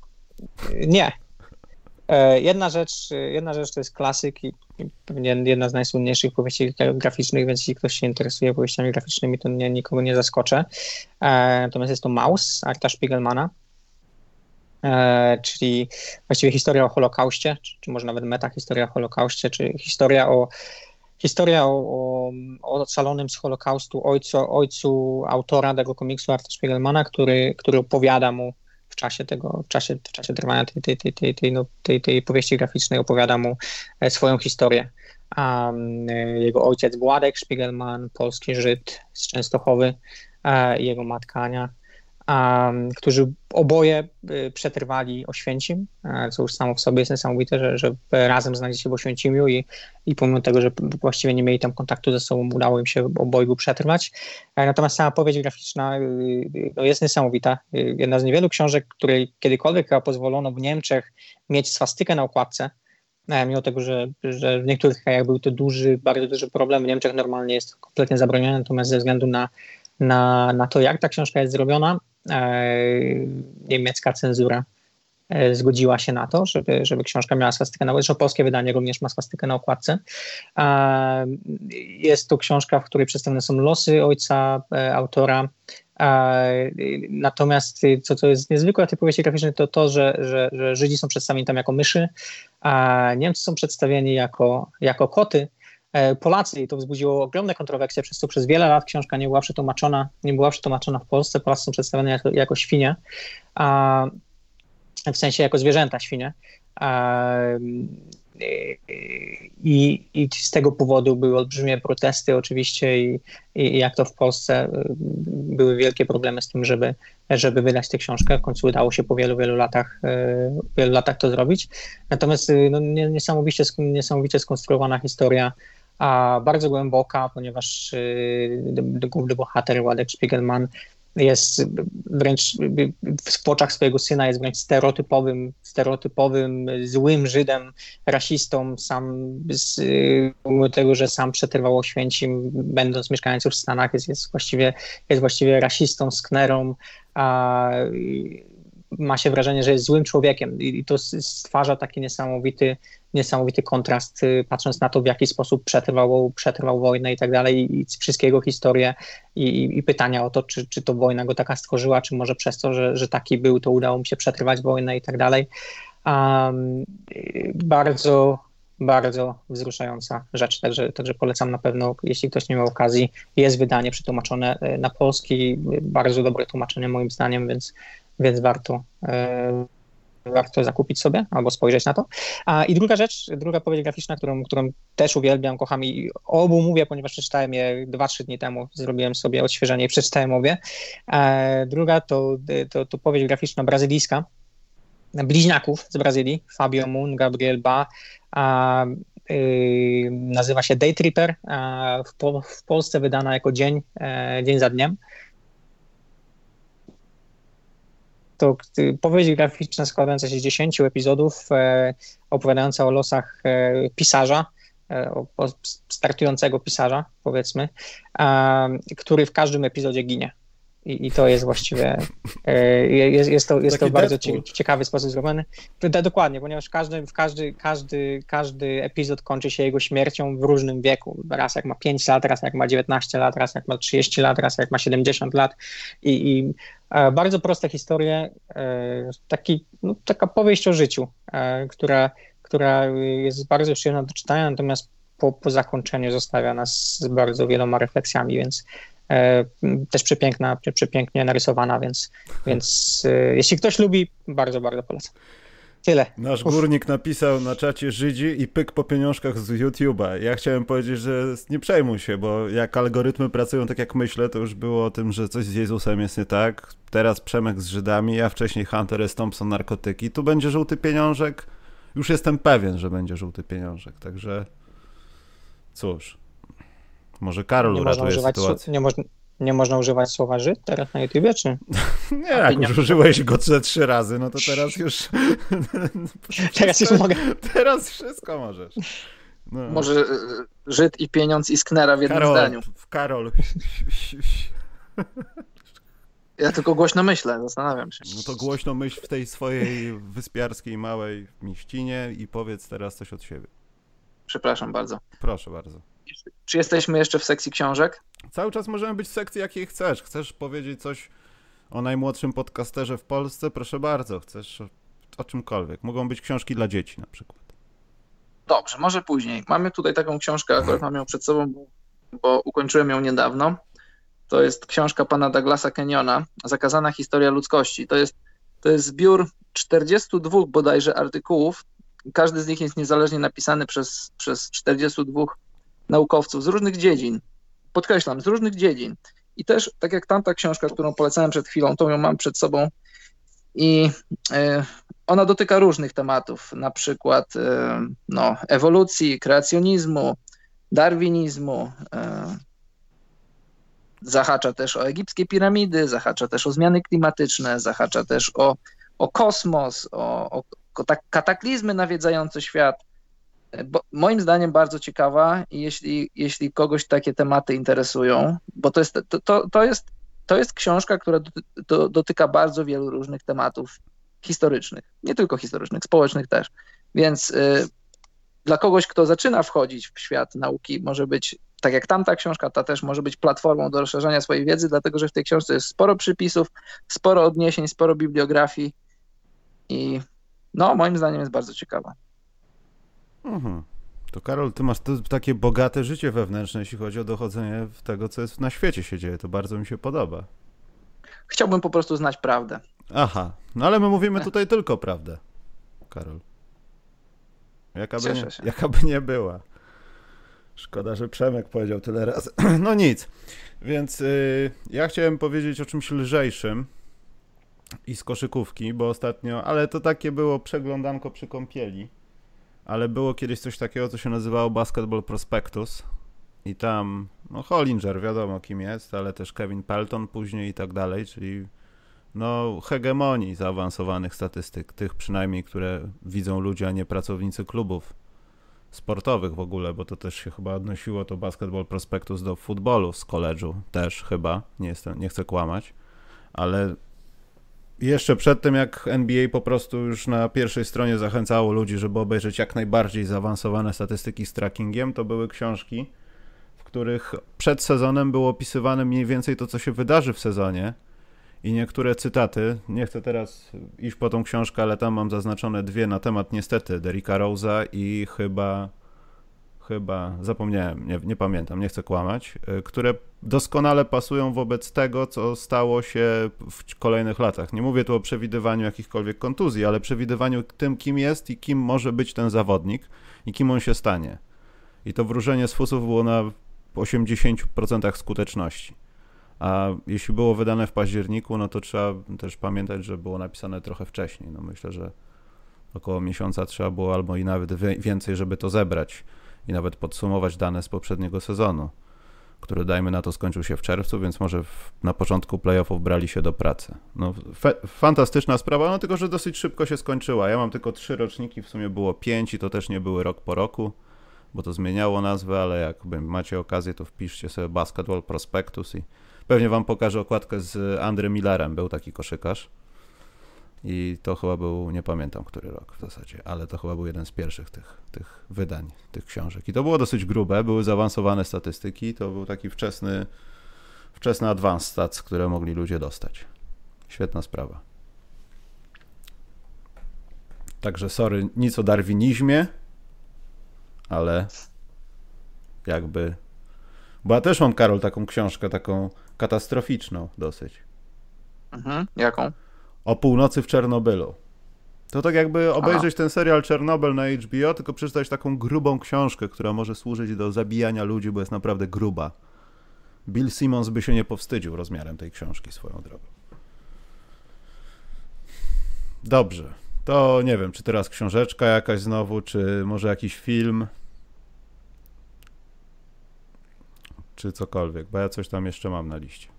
nie. E, jedna, rzecz, jedna rzecz to jest klasyk i, i pewnie jedna z najsłynniejszych powieści graficznych, więc jeśli ktoś się interesuje powieściami graficznymi, to nie, nikogo nie zaskoczę. E, natomiast jest to Maus Arta Spiegelmana. E, czyli właściwie historia o Holokauście, czy, czy może nawet metahistoria o Holokauście, czy historia o historia o, o, ocalonym z Holokaustu ojcu, ojcu autora tego komiksu Arta Spiegelmana, który, który opowiada mu w czasie tego, w czasie, w czasie trwania tej, tej, tej, tej, tej, no, tej, tej powieści graficznej opowiada mu e, swoją historię. Um, jego ojciec Władek Spiegelman, polski Żyd z Częstochowy, e, jego matka Ania którzy oboje y, przetrwali Oświęcim, e, co już samo w sobie jest niesamowite, że, że razem znaleźli się w Oświęcimiu i, i pomimo tego, że właściwie nie mieli tam kontaktu ze sobą, udało im się obojgu przetrwać. E, natomiast sama powieść graficzna y, no, jest niesamowita. Y, jedna z niewielu książek, której kiedykolwiek pozwolono w Niemczech mieć swastykę na okładce, e, mimo tego, że, że w niektórych krajach był to duży, bardzo duży problem. W Niemczech normalnie jest kompletnie zabronione, natomiast ze względu na, na, na to, jak ta książka jest zrobiona, niemiecka cenzura e, zgodziła się na to, żeby, żeby książka miała swastykę na okładce. Polskie wydanie również ma swastykę na okładce. E, jest to książka, w której przedstawione są losy ojca autora. Natomiast co, co jest niezwykłe w tej powieści graficznej, to to, że, że, że Żydzi są przedstawieni tam jako myszy, a Niemcy są przedstawieni jako, jako koty, E, Polacy i to wzbudziło ogromne kontrowersje, przez co przez wiele lat książka nie była przetłumaczona, nie była przetłumaczona w Polsce. Polacy są przedstawione jako, jako świnie, a, w sensie jako zwierzęta świnie. A, i, I z tego powodu były olbrzymie protesty oczywiście i, i jak to w Polsce były wielkie problemy z tym, żeby, żeby wydać tę książkę. W końcu udało się po wielu, wielu latach, y, wielu latach to zrobić. Natomiast no, niesamowicie, niesamowicie skonstruowana historia a bardzo głęboka, ponieważ główny bohater Władek Spiegelman jest wręcz w oczach swojego syna jest wręcz stereotypowym, stereotypowym złym Żydem, rasistą, sam z, mimo tego, że sam przetrwał Oświęcim, będąc mieszkającym w Stanach, jest, jest, właściwie, jest właściwie rasistą, sknerą, a ma się wrażenie, że jest złym człowiekiem. I to stwarza taki niesamowity, niesamowity kontrast, y, patrząc na to, w jaki sposób przetrwał, przetrwał wojnę i tak dalej, i wszystkiego historię i, i, pytania o to, czy, czy to wojna go taka stworzyła, czy może przez to, że, że taki był, to udało mu się przetrwać wojnę i tak dalej. Um, bardzo, bardzo wzruszająca rzecz, także, także polecam na pewno, jeśli ktoś nie miał okazji, jest wydanie przetłumaczone y, na polski, bardzo dobre tłumaczenie moim zdaniem, więc więc warto, e, warto zakupić sobie albo spojrzeć na to. A, I druga rzecz, druga powieść graficzna, którą, którą też uwielbiam, kocham i obu mówię, ponieważ przeczytałem je 2-3 dni temu, zrobiłem sobie odświeżenie i przeczytałem obie. E, druga to, to, to powieść graficzna brazylijska, bliźniaków z Brazylii, Fabio Moon, Gabriel Ba, a, y, nazywa się Day Tripper, w, po, w, Polsce wydana jako dzień, e, dzień za dniem. To powieść graficzna składająca się z 10 epizodów, e, opowiadająca o losach e, pisarza, e, o, startującego pisarza, powiedzmy, który w każdym epizodzie ginie. I, i to jest właściwie, jest, jest to, jest to bardzo ciekawy sposób zrobiony. Dokładnie, ponieważ każdy, każdy, każdy, każdy epizod kończy się jego śmiercią w różnym wieku. Raz jak ma 5 lat, raz jak ma 19 lat, raz jak ma 30 lat, raz jak ma 70 lat. I, i bardzo proste historie, e, taki, no, taka powieść o życiu, która, która jest bardzo przyjemna do czytania, natomiast po, po zakończeniu zostawia nas z bardzo wieloma refleksjami, więc e, też przepiękna, przepięknie narysowana, więc, więc e, jeśli ktoś lubi, bardzo, bardzo polecam. Tyle. Nasz Uf. górnik napisał na czacie Żydzi i pyk po pieniążkach z YouTube'a. Ja chciałem powiedzieć, że nie przejmuj się, bo jak algorytmy pracują tak jak myślę, to już było o tym, że coś z Jezusem jest nie tak. Teraz Przemek z Żydami, a wcześniej Hunter S. Thompson narkotyki. Tu będzie żółty pieniążek. Już jestem pewien, że będzie żółty pieniążek, także Cóż, może Karol nie uratuje sytuację. Nie, można, nie można używać słowa Żyd teraz na YouTubie, czy? <laughs> nie, jak już użyłeś go ze trzy razy, no to teraz już... <laughs> teraz już <laughs> mogę. Teraz wszystko możesz. No. Może e, Żyd i pieniądz i Sknera w jednym Karol, zdaniu. Karol. Ja tylko głośno myślę, zastanawiam się. No to głośno myśl w tej swojej wyspiarskiej małej mieścinie i powiedz teraz coś od siebie. Przepraszam bardzo. Proszę bardzo. Czy jesteśmy jeszcze w sekcji książek? Cały czas możemy być w sekcji, jakiej chcesz. Chcesz powiedzieć coś o najmłodszym podcasterze w Polsce? Proszę bardzo. Chcesz o, czymkolwiek. Mogą być książki dla dzieci na przykład. Dobrze, może później. Mamy tutaj taką książkę, akurat mam ją przed sobą, bo, bo ukończyłem ją niedawno. To jest książka pana Douglasa Kenyona, Zakazana historia ludzkości. To jest, to jest zbiór 42 bodajże artykułów każdy z nich jest niezależnie napisany przez, przez 42 naukowców z różnych dziedzin. Podkreślam, z różnych dziedzin. I też, tak jak tamta książka, którą polecałem przed chwilą, tą ją mam przed sobą. I y, ona dotyka różnych tematów, na przykład y, no, ewolucji, kreacjonizmu, darwinizmu. Y, zahacza też o egipskie piramidy, zahacza też o zmiany klimatyczne, zahacza też o, o kosmos, o, o kataklizmy nawiedzające świat. Bo, moim zdaniem bardzo ciekawa i jeśli, jeśli kogoś takie tematy interesują, bo to jest, to, to, to jest, to jest książka, która do, do, dotyka bardzo wielu różnych tematów historycznych, nie tylko historycznych, społecznych też. Więc y, dla kogoś, kto zaczyna wchodzić w świat nauki, może być, tak jak tamta książka, ta też może być platformą do rozszerzania swojej wiedzy, dlatego że w tej książce jest sporo przypisów, sporo odniesień, sporo bibliografii i no, moim zdaniem jest bardzo ciekawa. Mhm. To Karol, ty masz takie bogate życie wewnętrzne, jeśli chodzi o dochodzenie tego, co jest na świecie się dzieje. To bardzo mi się podoba. Chciałbym po prostu znać prawdę. Aha, no ale my mówimy tutaj <laughs> tylko prawdę, Karol. Jakaby nie, <laughs> jakaby nie była. Szkoda, że Przemek powiedział tyle razy. <clears throat> No nic. Więc yy, ja chciałem powiedzieć o czymś lżejszym i z koszykówki, bo ostatnio, ale to takie było przeglądanko przy kąpieli, ale było kiedyś coś takiego, co się nazywało Basketball Prospectus. I tam, no Hollinger wiadomo kim jest, ale też Kevin Pelton później i tak dalej, czyli no hegemonii zaawansowanych statystyk, tych przynajmniej, które widzą ludzie, a nie pracownicy klubów sportowych w ogóle, bo to też się chyba odnosiło to Basketball Prospectus do futbolu z koledżu też chyba, nie, jestem, nie chcę kłamać, ale jeszcze przed tym, jak NBA po prostu już na pierwszej stronie zachęcało ludzi, żeby obejrzeć jak najbardziej zaawansowane statystyki z trackingiem, to były książki, w których przed sezonem było opisywane mniej więcej to, co się wydarzy w sezonie. I niektóre cytaty, nie chcę teraz iść po tą książkę, ale tam mam zaznaczone dwie na temat niestety Derricka Rose'a i chyba chyba, zapomniałem, nie, nie, pamiętam, nie chcę kłamać, y, które doskonale pasują wobec tego, co stało się w kolejnych latach. Nie mówię tu o przewidywaniu jakichkolwiek kontuzji, ale przewidywaniu tym, kim jest i kim może być ten zawodnik i kim on się stanie. I to wróżenie z fusów było na 80% skuteczności. A jeśli było wydane w październiku, no to trzeba też pamiętać, że było napisane trochę wcześniej. No myślę, że około miesiąca trzeba było albo i nawet więcej, żeby to zebrać i nawet podsumować dane z poprzedniego sezonu, który dajmy na to skończył się w czerwcu, więc może w, na początku playoffów brali się do pracy. No, fe, fantastyczna sprawa, no tylko, że dosyć szybko się skończyła. Ja mam tylko trzy roczniki, w sumie było pięć i to też nie były rok po roku, bo to zmieniało nazwę, ale jak macie okazję, to wpiszcie sobie Basketball Prospectus i Pewnie wam pokażę okładkę z Andrem Millerem, był taki koszykarz. I to chyba był, nie pamiętam który rok w zasadzie, ale to chyba był jeden z pierwszych tych, tych wydań, tych książek. I to było dosyć grube, były zaawansowane statystyki, to był taki wczesny, wczesny advanced stats, które mogli ludzie dostać. Świetna sprawa. Także sorry, nic o darwinizmie, ale jakby. Bo ja też mam, Karol, taką książkę, taką katastroficzną dosyć. Mhm. Jaką? O północy w Czernobylu. To tak jakby obejrzeć ten serial Czernobyl na HBO, tylko przeczytać taką grubą książkę, która może służyć do zabijania ludzi, bo jest naprawdę gruba. Bill Simmons by się nie powstydził rozmiarem tej książki swoją drogą. Dobrze. To nie wiem, czy teraz książeczka jakaś znowu, czy może jakiś film. Czy cokolwiek, bo ja coś tam jeszcze mam na liście.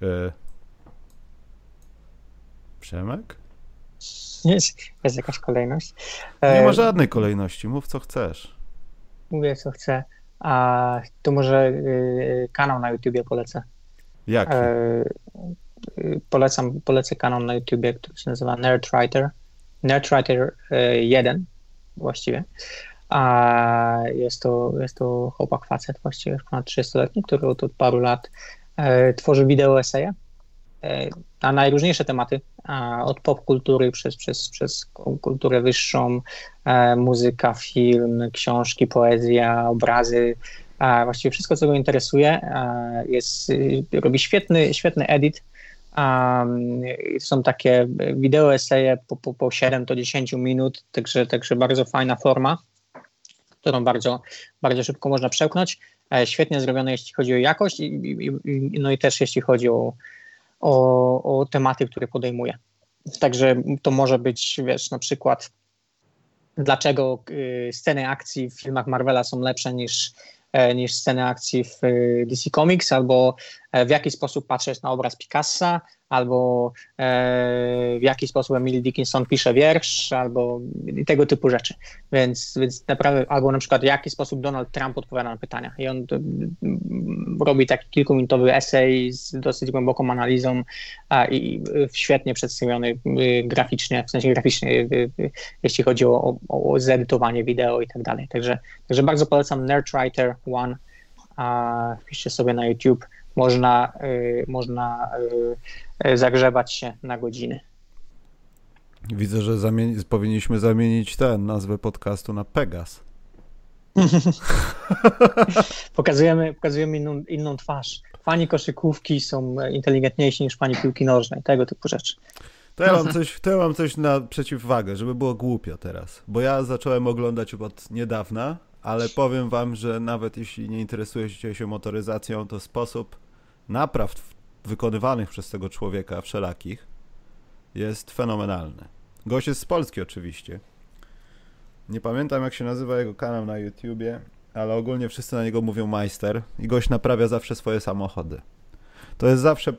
Yy. Przemek? Jest, jest jakaś kolejność. Nie ma żadnej kolejności, mów co chcesz. Mówię co chcę. A to może y, kanał na YouTubie polecę. Jaki? E, polecam, polecę kanał na YouTubie, który się nazywa Nerdwriter. Nerdwriter 1 właściwie. A jest to, jest to chłopak facet właściwie, ponad 30-letni, który od, od paru lat e, tworzy wideo eseje e, na najróżniejsze tematy, od popkultury przez, przez, przez kulturę wyższą, e, muzyka, film, książki, poezja, obrazy, właściwie wszystko, co go interesuje. Jest, robi świetny, świetny edit. Są takie wideo eseje po, po, po 7 do 10 minut, także, także bardzo fajna forma, którą bardzo, bardzo szybko można przełknąć. E, świetnie zrobione, jeśli chodzi o jakość, i, i, no i też jeśli chodzi o, o, o tematy, które podejmuje. Także to może być, wiesz, na przykład dlaczego y, sceny akcji w filmach Marvela są lepsze niż E, niż sceny akcji w e, DC Comics, albo w jaki sposób patrzeć na obraz Picassa, albo w jaki sposób Emily Dickinson pisze wiersz, albo tego typu rzeczy. Więc, więc naprawdę, albo na przykład w jaki sposób Donald Trump odpowiada na pytania. I on robi taki kilkuminutowy esej z dosyć głęboką analizą i świetnie przedstawiony graficznie, w sensie graficznie, jeśli chodzi o, o, o zedytowanie wideo i tak dalej. Także, także bardzo polecam Nerdwriter One. Wpiszcie sobie na YouTube można, y, można y, zagrzewać się na godziny. Widzę, że zamieni powinniśmy zamienić tę nazwę podcastu na Pegas. <laughs> pokazujemy pokazujemy inną, inną twarz. Fani koszykówki są inteligentniejsi niż fani piłki nożnej, tego typu rzeczy. To ja mam <laughs> coś, to ja mam coś na przeciwwagę, żeby było głupio teraz. Bo ja zacząłem oglądać od niedawna, ale powiem wam, że nawet jeśli nie interesujecie się motoryzacją, to sposób napraw wykonywanych przez tego człowieka wszelakich jest fenomenalny. Gość jest z Polski oczywiście. Nie pamiętam jak się nazywa jego kanał na YouTubie, ale ogólnie wszyscy na niego mówią majster i gość naprawia zawsze swoje samochody. To jest zawsze,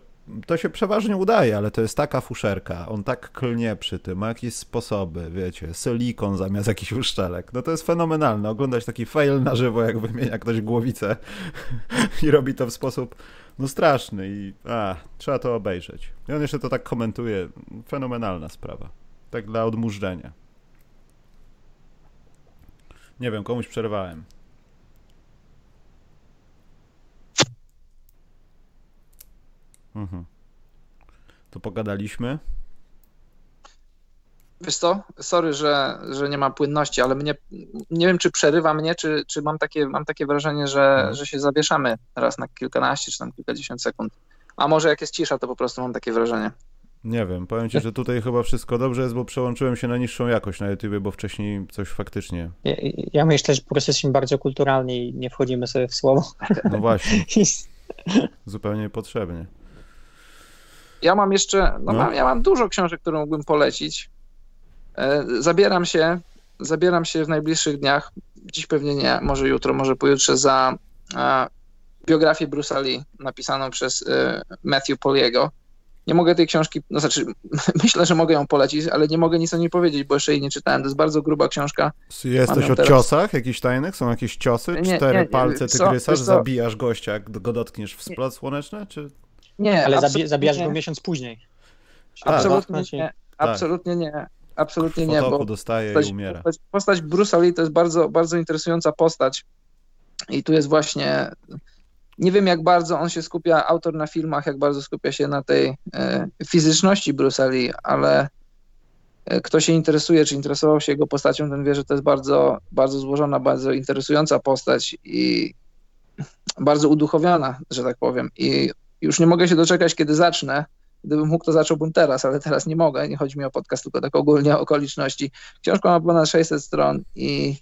to się przeważnie udaje, ale to jest taka fuszerka, on tak klnie przy tym, ma jakieś sposoby, wiecie, silikon zamiast jakichś uszczelek. No to jest fenomenalne, oglądać taki fail na żywo, jak wymienia ktoś głowicę <laughs> i robi to w sposób no straszny i a, trzeba to obejrzeć. I on jeszcze to tak komentuje. Fenomenalna sprawa. Tak dla odmurzenia. Nie wiem, komuś przerwałem. Mhm. To pogadaliśmy. Wiesz co, sorry, że, że nie ma płynności, ale mnie, nie wiem, czy przerywa mnie, czy, czy mam, takie, mam takie wrażenie, że, mhm. że się zawieszamy raz na kilkanaście, czy tam kilkadziesiąt sekund. A może jak jest cisza, to po prostu mam takie wrażenie. Nie wiem, powiem ci, że tutaj chyba wszystko dobrze jest, bo przełączyłem się na niższą jakość na YouTube, bo wcześniej coś faktycznie... Ja, ja myślę, że po prostu jesteśmy bardzo kulturalni i nie wchodzimy sobie w słowo. No właśnie. <laughs> Zupełnie niepotrzebnie. Ja mam jeszcze, no, no. Mam, ja mam dużo książek, które mógłbym polecić. E, zabieram się, zabieram się w najbliższych dniach, dziś pewnie nie, może jutro, może pojutrze za biografię Bruce'a Lee napisaną przez e, Matthew Poliego. nie mogę tej książki, no znaczy <laughs> myślę, że mogę ją polecić, ale nie mogę nic o niej powiedzieć, bo jeszcze jej nie czytałem. To jest bardzo gruba książka. Jesteś o teraz. ciosach jakichś tajnych? Są jakieś ciosy? Nie, Cztery nie, nie, palce tygrysa, że zabijasz gościa, jak go dotkniesz w splot słoneczny? Czy... Nie, ale zabijasz go miesiąc później. Absolutnie nie. Absolutnie nie. Absolutnie nie, bo dostaje postać, i umiera. Postać, Bruce'a Lee to jest bardzo, bardzo interesująca postać i tu jest właśnie nie wiem, jak bardzo on się skupia, autor na filmach, jak bardzo skupia się na tej e, fizyczności Bruce'a Lee, ale e, kto się interesuje, czy interesował się jego postacią, ten wie, że to jest bardzo, bardzo złożona, bardzo interesująca postać i bardzo uduchowiona, że tak powiem. I już nie mogę się doczekać, kiedy zacznę. Gdybym mógł, to zacząłbym teraz, ale teraz nie mogę. Nie chodzi mi o podcast, tylko tak ogólnie o okoliczności. Książka ma ponad 600 stron i,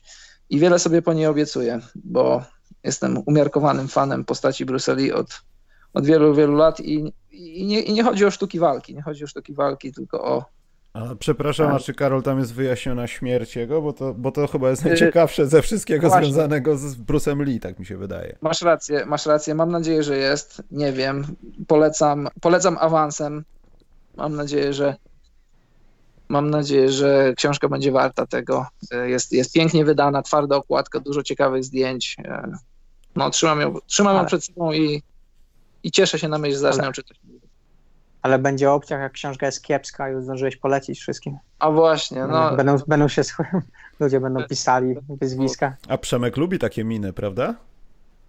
i wiele sobie po niej obiecuję, bo Jestem umiarkowanym fanem postaci Bruseli od, od wielu, wielu lat i, i, nie, i nie chodzi o sztuki walki, nie chodzi o sztuki walki, tylko o, a przepraszam, a czy Karol tam jest wyjaśniona śmierć jego, bo to, bo to chyba jest y, najciekawsze ze wszystkiego Właśnie. związanego z Bruce'em Lee, tak mi się wydaje. Masz rację, masz rację, mam nadzieję, że jest, nie wiem, polecam, polecam awansem, mam nadzieję, że mam nadzieję, że książka będzie warta tego, y, jest, jest pięknie wydana, twarda okładka, dużo ciekawych zdjęć, y, no, trzymam ją, trzymam ją przed sobą i, i cieszę się na myśl, że zacznę czytać. Ale będzie opcja, jak książka jest kiepska, już zdążyłeś polecić wszystkim. A właśnie, no. Będą, będą się, <laughs> ludzie będą pisali wyzwiska. A Przemek lubi takie miny, prawda?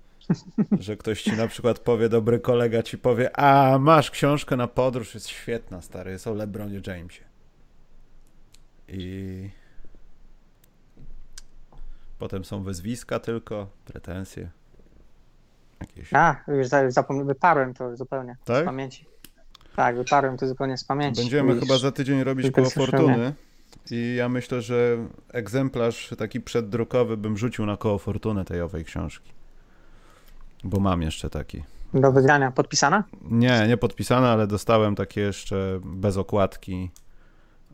<laughs> Że ktoś ci na przykład powie, dobry kolega ci powie, a masz książkę na podróż, jest świetna, stary, jest o LeBronie Jamesie. I potem są wyzwiska tylko, pretensje jakieś. A, już zapomniałem, wyparłem to zupełnie tak? z pamięci. Tak, wyparłem to zupełnie z pamięci. Będziemy już, chyba za tydzień robić koło Fortuny. I ja myślę, że egzemplarz taki przeddrukowy bym rzucił na koło Fortuny tej owej książki. Bo mam jeszcze taki. Do wygrania. Podpisana? Nie, nie podpisana, ale dostałem takie jeszcze bez okładki.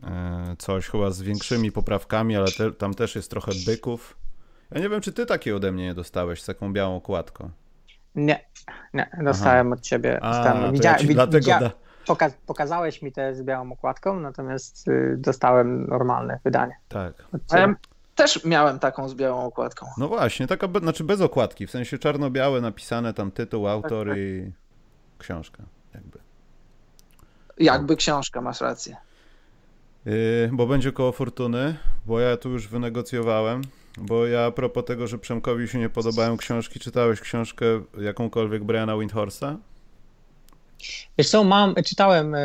E, coś chyba z większymi poprawkami, ale te, tam też jest trochę byków. Ja nie wiem, czy ty takie ode mnie nie dostałeś z taką białą okładką. Nie, nie, dostałem Aha. od ciebie. A, widzia, ja dlatego widzia, da... poka pokazałeś mi te z białą okładką, natomiast y, dostałem normalne wydanie. Tak. Ja też miałem taką z białą okładką. No właśnie, taka, be, znaczy bez okładki, w sensie czarno-białe, napisane tam tytuł, autor tak, tak. i książka, jakby. Jakby książka, masz rację. Yy, bo będzie koło fortuny, bo ja tu już wynegocjowałem bo ja a propos tego, że Przemkowi się nie podobają książki, czytałeś książkę jakąkolwiek Briana Windhorsta? Wiesz co, mam, czytałem,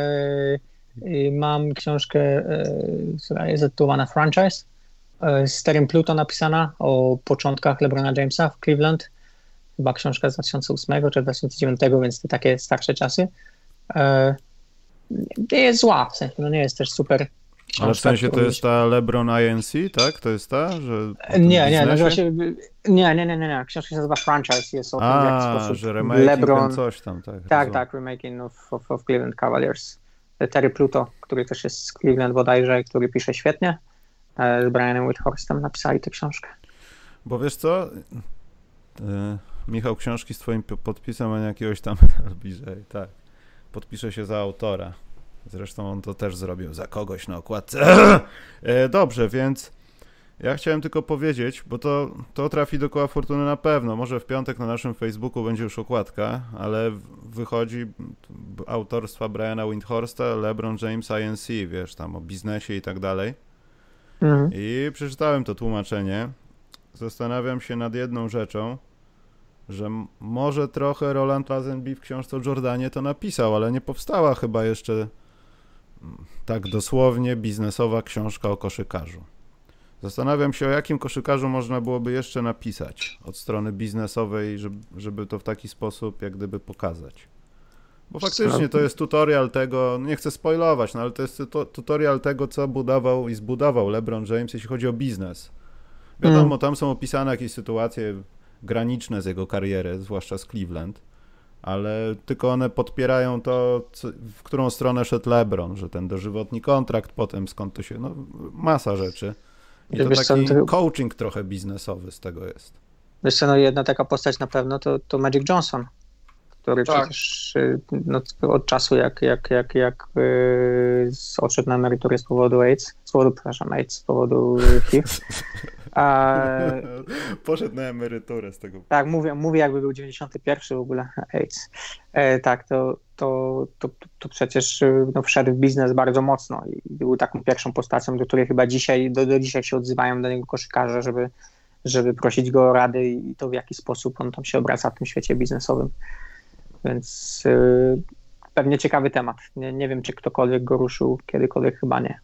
yy, mam książkę, yy, która jest zatytułowana Franchise, z Terrym Pluto napisana o początkach LeBrona Jamesa w Cleveland. Chyba książka z 2008 czy 2009, więc to takie starsze czasy. Nie jest zła, w sensie, no nie jest też super ale w sensie to jest ta LeBron INC, tak? To jest ta? Że nie, nie, nazywa się, nie, nie, nie, nie, nie, książka się nazywa Franchise, jest o tym, A, w jaki sposób że remaking LeBron, coś tam, tak. Tak, tak, remaking of, of, of, Cleveland Cavaliers. Terry Pluto, który też jest z Cleveland bodajże, który pisze świetnie, e, z Brianem Whithorstem napisali tę książkę. Bo wiesz co, e, Michał, książki z twoim podpisem, a nie jakiegoś tam <laughs> bliżej, tak. Podpiszę się za autora. Zresztą on to też zrobił za kogoś na okładce. <clears throat> E, dobrze, więc ja chciałem tylko powiedzieć, bo to, to trafi do koła fortuny na pewno. Może w piątek na naszym Facebooku będzie już okładka, ale wychodzi autorstwa Briana Windhorsta, LeBron James INC, wiesz, tam o biznesie i tak dalej. Mhm. I przeczytałem to tłumaczenie. Zastanawiam się nad jedną rzeczą, że może trochę Roland Lazenby w książce o Jordanie to napisał, ale nie powstała chyba jeszcze tak dosłownie biznesowa książka o koszykarzu. Zastanawiam się, o jakim koszykarzu można byłoby jeszcze napisać od strony biznesowej, żeby, żeby to w taki sposób jak gdyby pokazać. Bo faktycznie to jest tutorial tego, nie chcę spoilować, no ale to jest tutorial tego, co budował i zbudował LeBron James, jeśli chodzi o biznes. Wiadomo, mm. tam są opisane jakieś sytuacje graniczne z jego kariery, zwłaszcza z Cleveland ale tylko one podpierają to, co, w którą stronę szedł LeBron, że ten dożywotni kontrakt, potem skąd to się, no masa rzeczy. I to Wiesz taki co, coaching trochę biznesowy z tego jest. Wiesz co, no jedna taka postać na pewno to, to Magic Johnson, który tak. przecież y, no, od czasu jak, jak, jak, jak yy, odszedł na emeryturę z powodu AIDS, z powodu, przepraszam, AIDS, z powodu HIV. <laughs> A, <laughs> Poszedł na emeryturę z tego. Tak, mówię, mówię jakby był 91 w ogóle. E, tak, to, to, to, to przecież no, wszedł w biznes bardzo mocno i był taką pierwszą postacią, do której chyba dzisiaj, do, do dzisiaj się odzywają do niego koszykarze, żeby żeby prosić go o rady i to w jaki sposób on tam się obraca w tym świecie biznesowym. Więc yy, pewnie ciekawy temat. Nie, nie wiem, czy ktokolwiek go ruszył kiedykolwiek, chyba nie.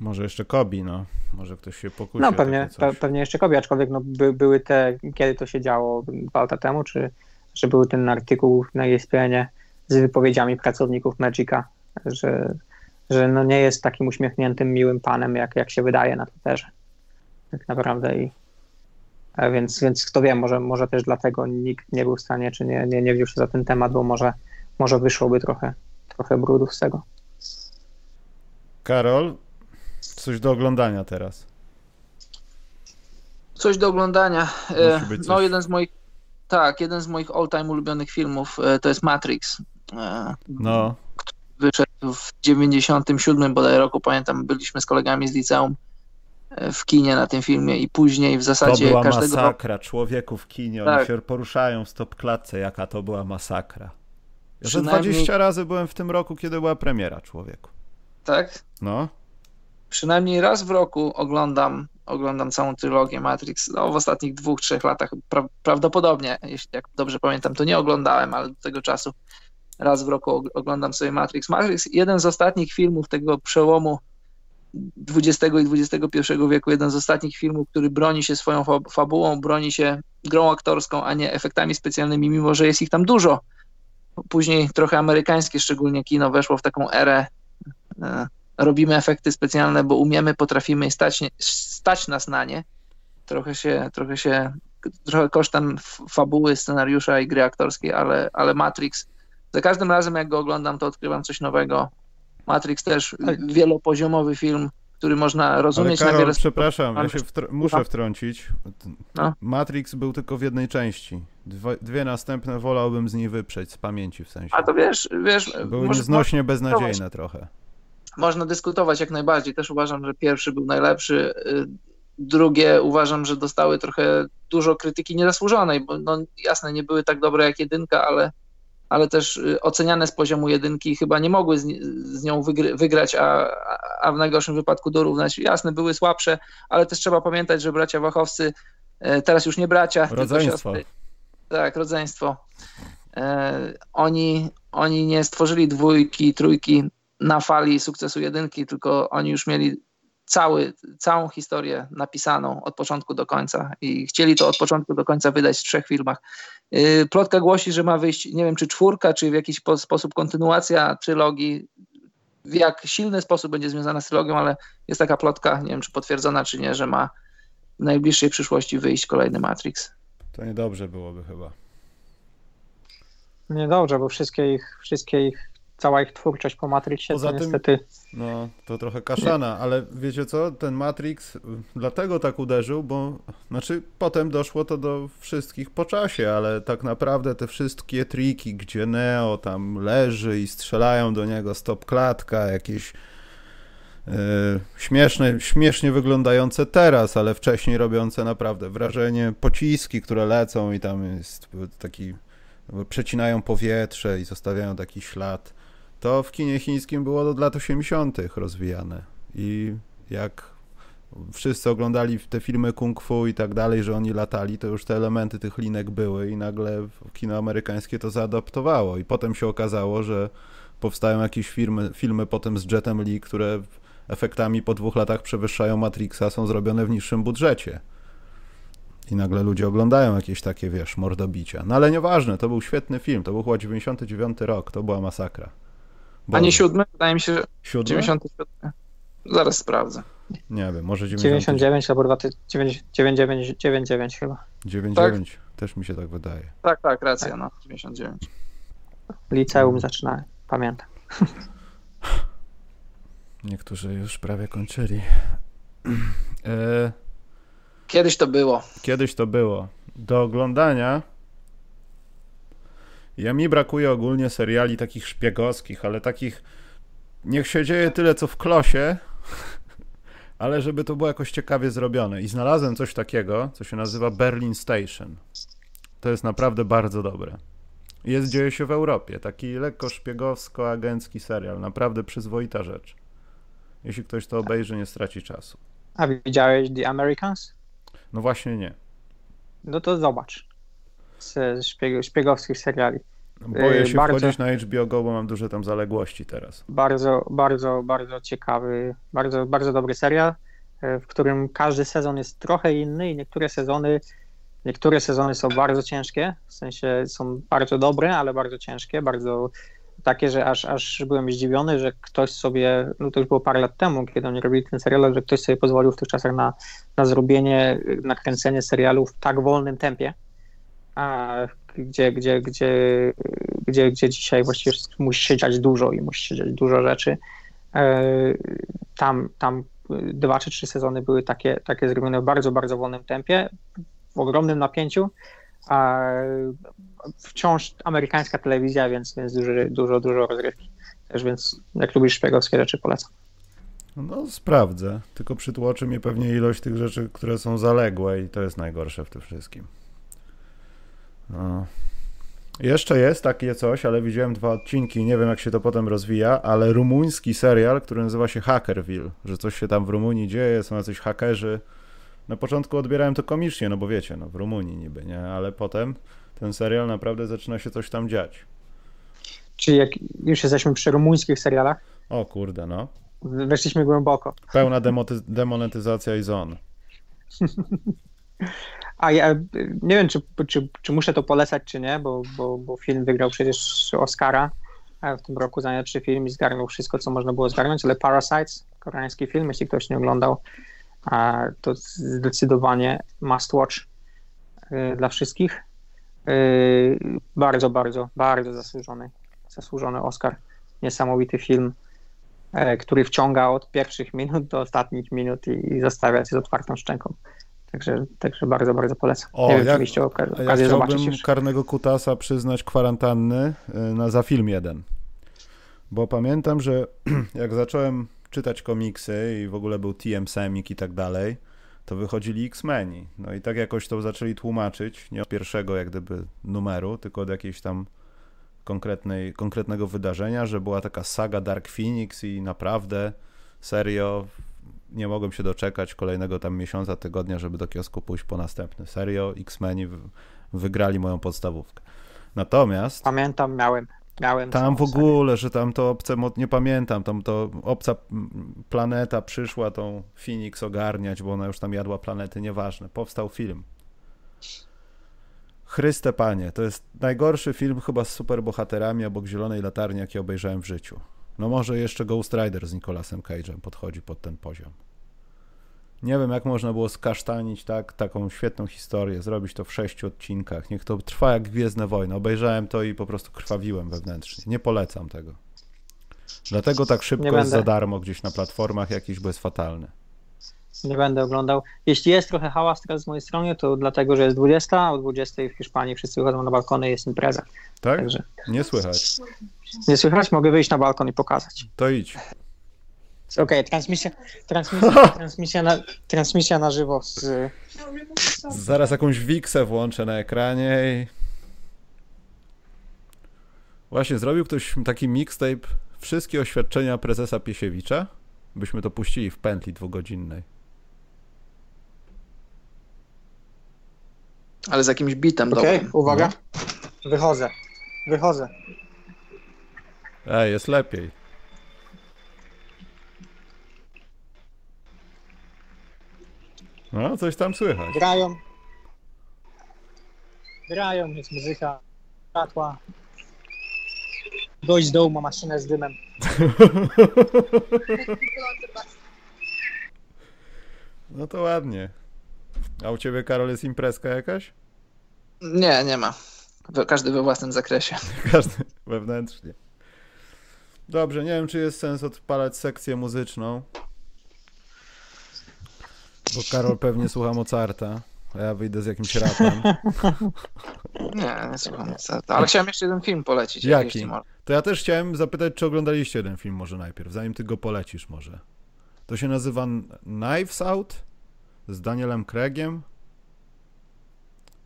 Może jeszcze Kobi, no. Może ktoś się pokusi. No pewnie, pe, pewnie jeszcze Kobi, aczkolwiek no, by, były te, kiedy to się działo, dwa lata temu, czy że był ten artykuł na ESPN z wypowiedziami pracowników Magica, że, że no nie jest takim uśmiechniętym, miłym panem, jak, jak się wydaje na Twitterze tak naprawdę i więc, więc kto wie, może, może też dlatego nikt nie był w stanie, czy nie, nie, nie wziął się za ten temat, bo może, może wyszłoby trochę, trochę brudów z tego. Karol, coś do oglądania teraz. Coś do oglądania. E, no, jeden z moich, tak, jeden z moich all-time ulubionych filmów e, to jest Matrix. E, no. Wyszedł w 97 bodaj roku, pamiętam, byliśmy z kolegami z liceum w kinie na tym filmie i później w zasadzie To była każdego masakra, człowieku w kinie, tak. oni się poruszają w stop klatce, jaka to była masakra. Ja Przynajmniej... 20 razy byłem w tym roku, kiedy była premiera, człowieku. Tak? No. Przynajmniej raz w roku oglądam, oglądam całą trylogię Matrix. No, w ostatnich dwóch, trzech latach pra prawdopodobnie, jeśli jak dobrze pamiętam, to nie oglądałem, ale do tego czasu raz w roku oglądam sobie Matrix. Matrix, jeden z ostatnich filmów tego przełomu XX i XXI wieku jeden z ostatnich filmów, który broni się swoją fabułą, broni się grą aktorską, a nie efektami specjalnymi, mimo że jest ich tam dużo. Później trochę amerykańskie, szczególnie kino, weszło w taką erę. Robimy efekty specjalne, bo umiemy, potrafimy i stać, stać nas na nie. Trochę się, trochę się, trochę kosztem fabuły, scenariusza i gry aktorskiej, ale, ale Matrix. Za każdym razem, jak go oglądam, to odkrywam coś nowego Matrix też tak. wielopoziomowy film, który można rozumieć Ale Karol, na wiele przepraszam, ja się wtr muszę wtrącić. No. Matrix był tylko w jednej części. Dwa, dwie następne wolałbym z niej wyprzeć, z pamięci w sensie. A to wiesz, wiesz... Były nieznośnie beznadziejne trochę. Można dyskutować jak najbardziej. Też uważam, że pierwszy był najlepszy. Y, drugie uważam, że dostały trochę dużo krytyki niezasłużonej, bo no, jasne, nie były tak dobre jak jedynka, ale ale też y, oceniane z poziomu jedynki chyba nie mogły z, z nią wygry, wygrać, a, a w najgorszym wypadku dorównać. Jasne, były słabsze, ale też trzeba pamiętać, że bracia Wachowscy, e, teraz już nie bracia, rodzeństwo. tylko siostry. Tak, rodzeństwo. Oni, oni nie stworzyli dwójki, trójki na fali sukcesu jedynki, tylko oni już mieli cały, całą historię napisaną od początku do końca i chcieli to od początku do końca wydać w trzech filmach. Y, plotka głosi, że ma wyjść, nie wiem, czy czwórka, czy w jakiś sposób kontynuacja trylogii. W jak silny sposób będzie związana z trylogią, ale jest taka plotka, nie wiem, czy potwierdzona, czy nie, że ma w najbliższej przyszłości wyjść kolejny Matrix. To niedobrze byłoby chyba. Niedobrze, bo wszystkie ich, wszystkie ich cała ich twórczość po Matrixie Poza to tym, niestety... No, to trochę kaszana, ale wiecie co, ten Matrix dlatego tak uderzył, bo znaczy potem doszło to do wszystkich po czasie, ale tak naprawdę te wszystkie triki, gdzie Neo tam leży i strzelają do niego stop klatka, jakieś yy, śmieszne, śmiesznie wyglądające teraz, ale wcześniej robiące naprawdę wrażenie pociski, które lecą i tam jest taki przecinają powietrze i zostawiają taki ślad to w kinie chińskim było od lat 80. rozwijane. I jak wszyscy oglądali te filmy kung fu i tak dalej, że oni latali, to już te elementy tych linek były i nagle kino amerykańskie to zaadaptowało. I potem się okazało, że powstają jakieś filmy, filmy potem z Jetem Lee, które efektami po dwóch latach przewyższają Matrixa, są zrobione w niższym budżecie. I nagle ludzie oglądają jakieś takie, wiesz, mordobicia. No ale nieważne, to był świetny film, to był chyba 99 rok, to była masakra. Boże. A nie siódmy? Wydaje mi się, że siódmy? 97. Zaraz sprawdzę. Nie wiem, może 99, 99 albo 99, 99 chyba. 99, tak? też mi się tak wydaje. Tak, tak, racja, tak. no, 99. Liceum hmm. zaczynałem, pamiętam. <laughs> Niektórzy już prawie kończyli. <clears throat> E... Kiedyś to było. Kiedyś to było. Do oglądania Ja mi brakuje ogólnie seriali takich szpiegowskich, ale takich niech się dzieje tyle co w klosie, <laughs> ale żeby to było jakoś ciekawie zrobione. I znalazłem coś takiego, co się nazywa Berlin Station. To jest naprawdę bardzo dobre. Jest, dzieje się w Europie. Taki lekko szpiegowsko-agencki serial. Naprawdę przyzwoita rzecz. Jeśli ktoś to obejrzy, nie straci czasu. A widziałeś The Americans? No właśnie nie. No to zobacz. Z szpieg szpiegowskich seriali. Boję się bardzo, wchodzić na HBO Go, bo mam duże tam zaległości teraz. Bardzo, bardzo, bardzo ciekawy, bardzo, bardzo dobry serial, w którym każdy sezon jest trochę inny i niektóre sezony Niektóre sezony są bardzo ciężkie, w sensie są bardzo dobre, ale bardzo ciężkie, bardzo takie, że aż, aż byłem zdziwiony, że ktoś sobie, no to już było parę lat temu, kiedy oni robili ten serial, że ktoś sobie pozwolił w tych czasach na, na zrobienie, nakręcenie serialu w tak wolnym tempie, a gdzie, gdzie, gdzie, gdzie, gdzie dzisiaj właściwie musi się dziać dużo i musi się dziać dużo rzeczy. E, tam, tam dwa czy trzy sezony były takie, takie zrobione w bardzo, bardzo wolnym tempie, w ogromnym napięciu, a wciąż amerykańska telewizja, więc, więc dużo, dużo, dużo rozrywki. Też więc jak lubisz szpiegowskie rzeczy, polecam. No, sprawdzę. Tylko przytłoczy mnie pewnie ilość tych rzeczy, które są zaległe i to jest najgorsze w tym wszystkim. No. Jeszcze jest takie coś, ale widziałem dwa odcinki, nie wiem jak się to potem rozwija, ale rumuński serial, który nazywa się Hackerville, że coś się tam w Rumunii dzieje, są jacyś hakerzy, na początku odbierałem to komicznie, no bo wiecie, no w Rumunii niby, nie? Ale potem ten serial naprawdę zaczyna się coś tam dziać. Czyli jak już jesteśmy przy rumuńskich serialach? O kurde, no. Weszliśmy głęboko. Pełna demonetyzacja i zon. <laughs> A ja nie wiem, czy, czy, czy muszę to polecać, czy nie, bo, bo, bo film wygrał przecież Oscara w tym roku za najlepszy film i zgarnął wszystko, co można było zgarnąć, ale Parasites, koreański film, jeśli ktoś nie oglądał, to zdecydowanie must watch y, dla wszystkich. Y, bardzo, bardzo, bardzo zasłużony, zasłużony Oscar. Niesamowity film, e, który wciąga od pierwszych minut do ostatnich minut i, i zostawia cię z otwartą szczęką. Także, także bardzo, bardzo polecam. O, wiem, jak, okazję ja zobaczyć już. karnego kutasa przyznać kwarantanny y, na, za film jeden. Bo pamiętam, że <clears throat> jak zacząłem czytać komiksy i w ogóle był TM Semik i tak dalej, to wychodzili X-Meni. No i tak jakoś to zaczęli tłumaczyć, nie od pierwszego jak gdyby numeru, tylko od jakiejś tam konkretnej, konkretnego wydarzenia, że była taka saga Dark Phoenix i naprawdę serio nie mogłem się doczekać kolejnego tam miesiąca, tygodnia, żeby do kiosku pójść po następny. Serio, X-Meni wygrali moją podstawówkę. Natomiast... Pamiętam, miałem. Miałem tam w ogóle, że tam to obce, nie pamiętam, tam to obca planeta przyszła tą Phoenix ogarniać, bo ona już tam jadła planety, nieważne. Powstał film. Chryste Panie, to jest najgorszy film chyba z superbohaterami obok Zielonej Latarni, jaki obejrzałem w życiu. No może jeszcze Ghost Rider z Nicolasem Cage'em podchodzi pod ten poziom. Nie wiem, jak można było skasztanić tak, taką świetną historię, zrobić to w sześciu odcinkach. Niech to trwa jak Gwiezdne Wojny. Obejrzałem to i po prostu krwawiłem wewnętrznie. Nie polecam tego. Dlatego tak szybko jest za darmo gdzieś na platformach jakiś, bo jest fatalny. Nie będę oglądał. Jeśli jest trochę hałas teraz z mojej strony, to dlatego, że jest 20, a o 20 w Hiszpanii wszyscy wychodzą na balkony i jest impreza. Tak? Także... Nie słychać. Nie słychać? Mogę wyjść na balkon i pokazać. To idź. Okej, okay, transmisja, transmisja, <laughs> transmisja, na, transmisja na żywo z... Zaraz jakąś wiksę włączę na ekranie i... Właśnie, zrobił ktoś taki mixtape wszystkie oświadczenia prezesa Piesiewicza? Byśmy to puścili w pętli dwugodzinnej. Ale z jakimś bitem Okej, okay, uwaga. No. Wychodzę. Wychodzę. Ej, jest lepiej. No, coś tam słychać. Grają. Grają, jest muzyka, światła. Gość z dołu ma maszynę z dymem. <laughs> No to ładnie. A u ciebie, Karol, jest imprezka jakaś? Nie, nie ma. Każdy we własnym zakresie. <laughs> Każdy wewnętrznie. Dobrze, nie wiem, czy jest sens odpalać sekcję muzyczną. Bo Karol pewnie słucha Mozarta. a ja wyjdę z jakimś rapem. <laughs> nie, nie słucham. Ale chciałem jeszcze jeden film polecić. Jaki? To ja też chciałem zapytać, czy oglądaliście jeden film może najpierw, zanim ty go polecisz może. To się nazywa Knives Out z Danielem Craigiem.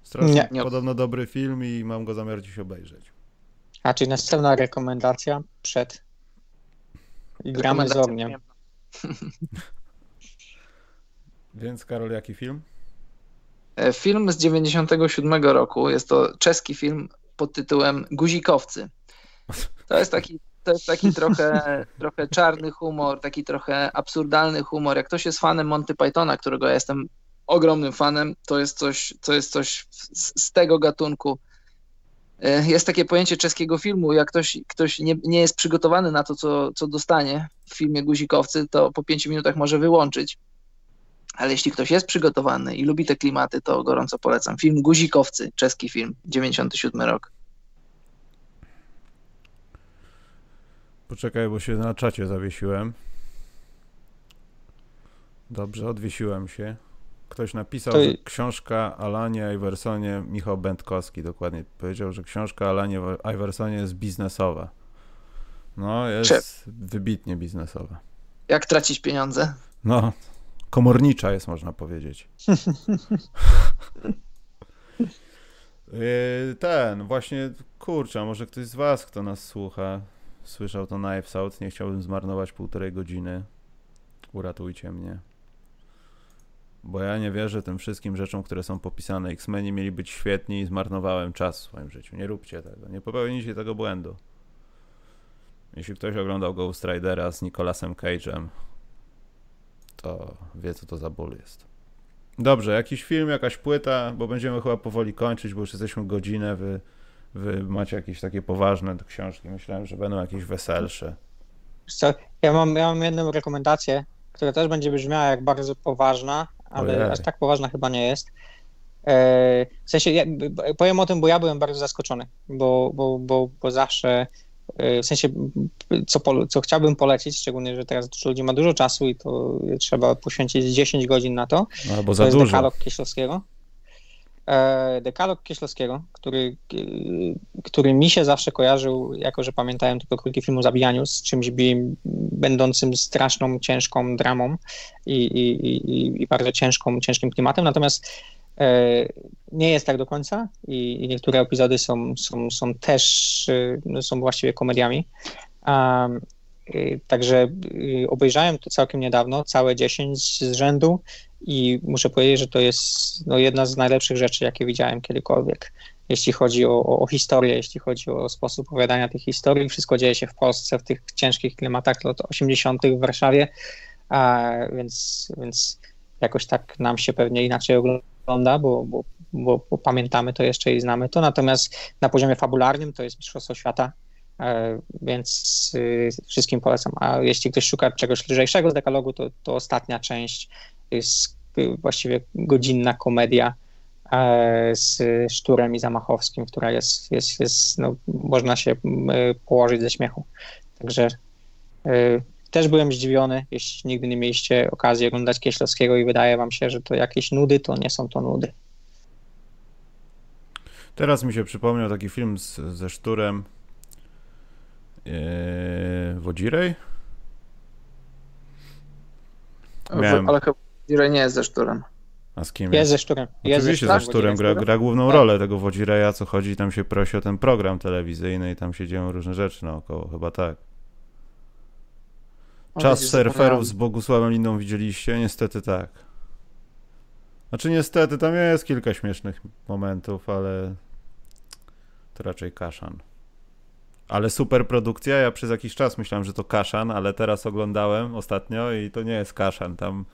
Strasznie nie. podobno dobry film i mam go zamiar dziś obejrzeć. A, czyli następna rekomendacja przed i gramy z ogniem. <laughs> Więc Karol, jaki film? E, film z 97 roku. Jest to czeski film pod tytułem Guzikowcy. To jest taki, to jest taki trochę, <laughs> trochę czarny humor, taki trochę absurdalny humor. Jak ktoś jest fanem Monty Pythona, którego ja jestem ogromnym fanem, to jest coś, to jest coś z, z tego gatunku. E, jest takie pojęcie czeskiego filmu, jak ktoś, ktoś nie, nie jest przygotowany na to, co, co dostanie w filmie Guzikowcy, to po pięciu minutach może wyłączyć. Ale jeśli ktoś jest przygotowany i lubi te klimaty, to gorąco polecam. Film Guzikowcy, czeski film, 97 rok. Poczekaj, bo się na czacie zawiesiłem. Dobrze, odwiesiłem się. Ktoś napisał, to... że książka Alanie Iversonie, Michał Będkowski dokładnie powiedział, że książka Alanie Iversonie jest biznesowa. No, jest Czy... wybitnie biznesowa. Jak tracić pieniądze? No, komornicza jest, można powiedzieć. <laughs> Y, ten, właśnie, kurczę, może ktoś z was, kto nas słucha, słyszał to Knives Out, nie chciałbym zmarnować półtorej godziny. Uratujcie mnie. Bo ja nie wierzę tym wszystkim rzeczom, które są popisane. X-Meni mieli być świetni i zmarnowałem czas w swoim życiu. Nie róbcie tego, nie popełnijcie tego błędu. Jeśli ktoś oglądał Ghost Ridera z Nicolasem Cage'em, to wie, co to za ból jest. Dobrze, jakiś film, jakaś płyta, bo będziemy chyba powoli kończyć, bo już jesteśmy godzinę, wy, wy macie jakieś takie poważne książki. Myślałem, że będą jakieś weselsze. Co, ja mam, ja mam jedną rekomendację, która też będzie brzmiała jak bardzo poważna, ale Ojej. aż tak poważna chyba nie jest. E, w sensie, ja, powiem o tym, bo ja byłem bardzo zaskoczony, bo, bo, bo, bo zawsze E, w sensie, co, co chciałbym polecić, szczególnie, że teraz dużo ludzi ma dużo czasu i to trzeba poświęcić 10 godzin na to. No, albo za to jest dużo. Dekalog Kieślowskiego. E, dekalog Kieślowskiego, który, który mi się zawsze kojarzył, jako że pamiętałem tylko krótki film o zabijaniu, z czymś będącym straszną, ciężką dramą i, i, i, i bardzo ciężką, ciężkim klimatem. Natomiast E, nie jest tak do końca i, niektóre epizody są, są, są też, e, są właściwie komediami. Także obejrzałem to całkiem niedawno, całe 10 z rzędu i muszę powiedzieć, że to jest no, jedna z najlepszych rzeczy, jakie widziałem kiedykolwiek. Jeśli chodzi o, o, o historię, jeśli chodzi o sposób opowiadania tych historii, wszystko dzieje się w Polsce, w tych ciężkich klimatach lat 80. w Warszawie, a, więc, więc jakoś tak nam się pewnie inaczej ogląda bo, bo, bo, bo, pamiętamy to jeszcze i znamy to. Natomiast na poziomie fabularnym to jest Mistrzostwo Świata, e, więc y, wszystkim polecam. A jeśli ktoś szuka czegoś lżejszego z dekalogu, to, to ostatnia część jest właściwie godzinna komedia e, z Szturem i Zamachowskim, która jest, jest, jest no, można się położyć ze śmiechu. Także y, też byłem zdziwiony, jeśli nigdy nie mieliście okazji oglądać Kieślowskiego i wydaje wam się, że to jakieś nudy, to nie są to nudy. Teraz mi się przypomniał taki film z, ze Szturem yy, Wodzirej? Miałem... Ale Wodzirej nie jest ze Szturem. A z kim jest? Jest ze Szturem. Jest Oczywiście ze Szturem, gra, gra główną tak. rolę tego Wodzireja, co chodzi, tam się prosi o ten program telewizyjny i tam się dzieją różne rzeczy naokoło, chyba tak. Czas surferów z Bogusławem Lindą widzieliście? Niestety tak. Znaczy niestety, tam jest kilka śmiesznych momentów, ale to raczej kaszan. Ale super produkcja, ja przez jakiś czas myślałem, że to kaszan, ale teraz oglądałem ostatnio i to nie jest kaszan. Tam,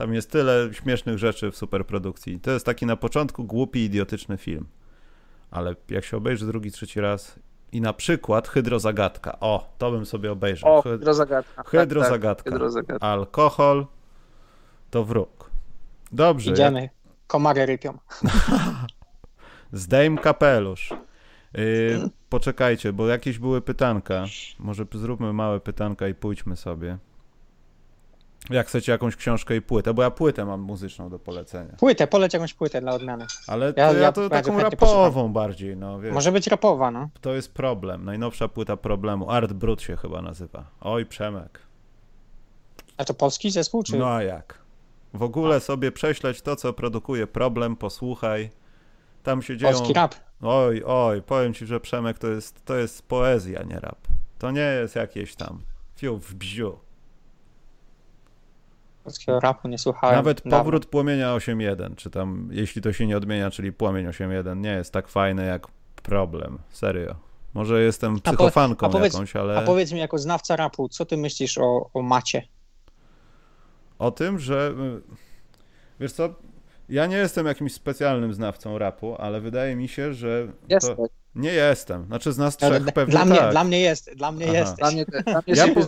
tam jest tyle śmiesznych rzeczy w superprodukcji. To jest taki na początku głupi, idiotyczny film. Ale jak się obejrzy drugi, trzeci raz i na przykład hydrozagadka. O, to bym sobie obejrzał. O, hydrozagadka. Hydrozagadka. Tak, tak, hydrozagadka. Alkohol to wróg. Dobrze. Idziemy. Jak... Komary rypią. <laughs> Zdejm kapelusz. Yy, poczekajcie, bo jakieś były pytanka. Może zróbmy małe pytanka i pójdźmy sobie. Jak chcecie jakąś książkę i płytę, bo ja płytę mam muzyczną do polecenia. Płytę, poleć jakąś płytę dla odmiany. Ale to ja, ja to taką rapową bardziej, no wiesz. Może być rapowa, no. To jest problem, najnowsza płyta problemu. Art Brut się chyba nazywa. Oj, Przemek. A to polski zespół, czy? No a jak? W ogóle a. sobie prześleć to, co produkuje problem, posłuchaj. Tam się dzieją... Polski rap. Oj, oj, powiem ci, że Przemek to jest, to jest poezja, nie rap. To nie jest jakieś tam fiu w bziu. Polskiego rapu nie słuchałem. Nawet dawno. powrót płomienia 8.1, czy tam, jeśli to się nie odmienia, czyli płomień 8.1, nie jest tak fajny jak problem. Serio. Może jestem psychofanką a po, a powiedz, jakąś, ale. A powiedz mi, jako znawca rapu, co ty myślisz o, o macie? O tym, że. Wiesz co? Ja nie jestem jakimś specjalnym znawcą rapu, ale wydaje mi się, że. Jestem. To... Nie jestem. Znaczy z nas trzech pewnie dla mnie, tak. Dla mnie jest. Dla mnie jest. Dla mnie, dla mnie ja, po,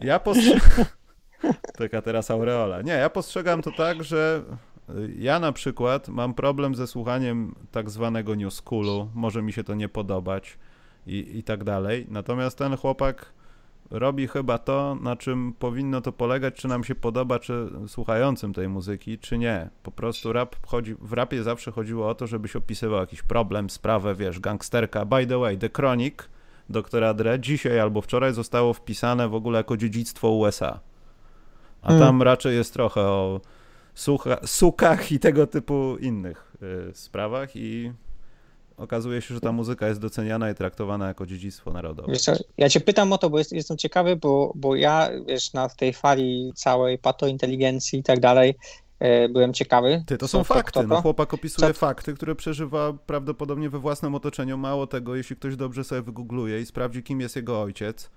ja postrzegam. <laughs> <laughs> Taka teraz aureola. Nie, ja postrzegam to tak, że ja na przykład mam problem ze słuchaniem tak zwanego new schoolu. Może mi się to nie podobać i, i tak dalej. Natomiast ten chłopak robi chyba to, na czym powinno to polegać, czy nam się podoba, czy słuchającym tej muzyki, czy nie. Po prostu rap chodzi, w rapie zawsze chodziło o to, żebyś opisywał jakiś problem, sprawę, wiesz, gangsterka. By the way, The Chronic doktora Dre dzisiaj albo wczoraj zostało wpisane w ogóle jako dziedzictwo USA. A hmm. tam raczej jest trochę o sucha, sukach i tego typu innych y, sprawach i okazuje się, że ta muzyka jest doceniana i traktowana jako dziedzictwo narodowe. Wiesz ja cię pytam o to, bo jest, jestem ciekawy, bo, bo ja, wiesz, na tej fali całej patointeligencji i tak dalej, e, byłem ciekawy. Ty, to są co, fakty. To, to, no, chłopak opisuje co? fakty, które przeżywa prawdopodobnie we własnym otoczeniu. Mało tego, jeśli ktoś dobrze sobie wygoogluje i sprawdzi, kim jest jego ojciec,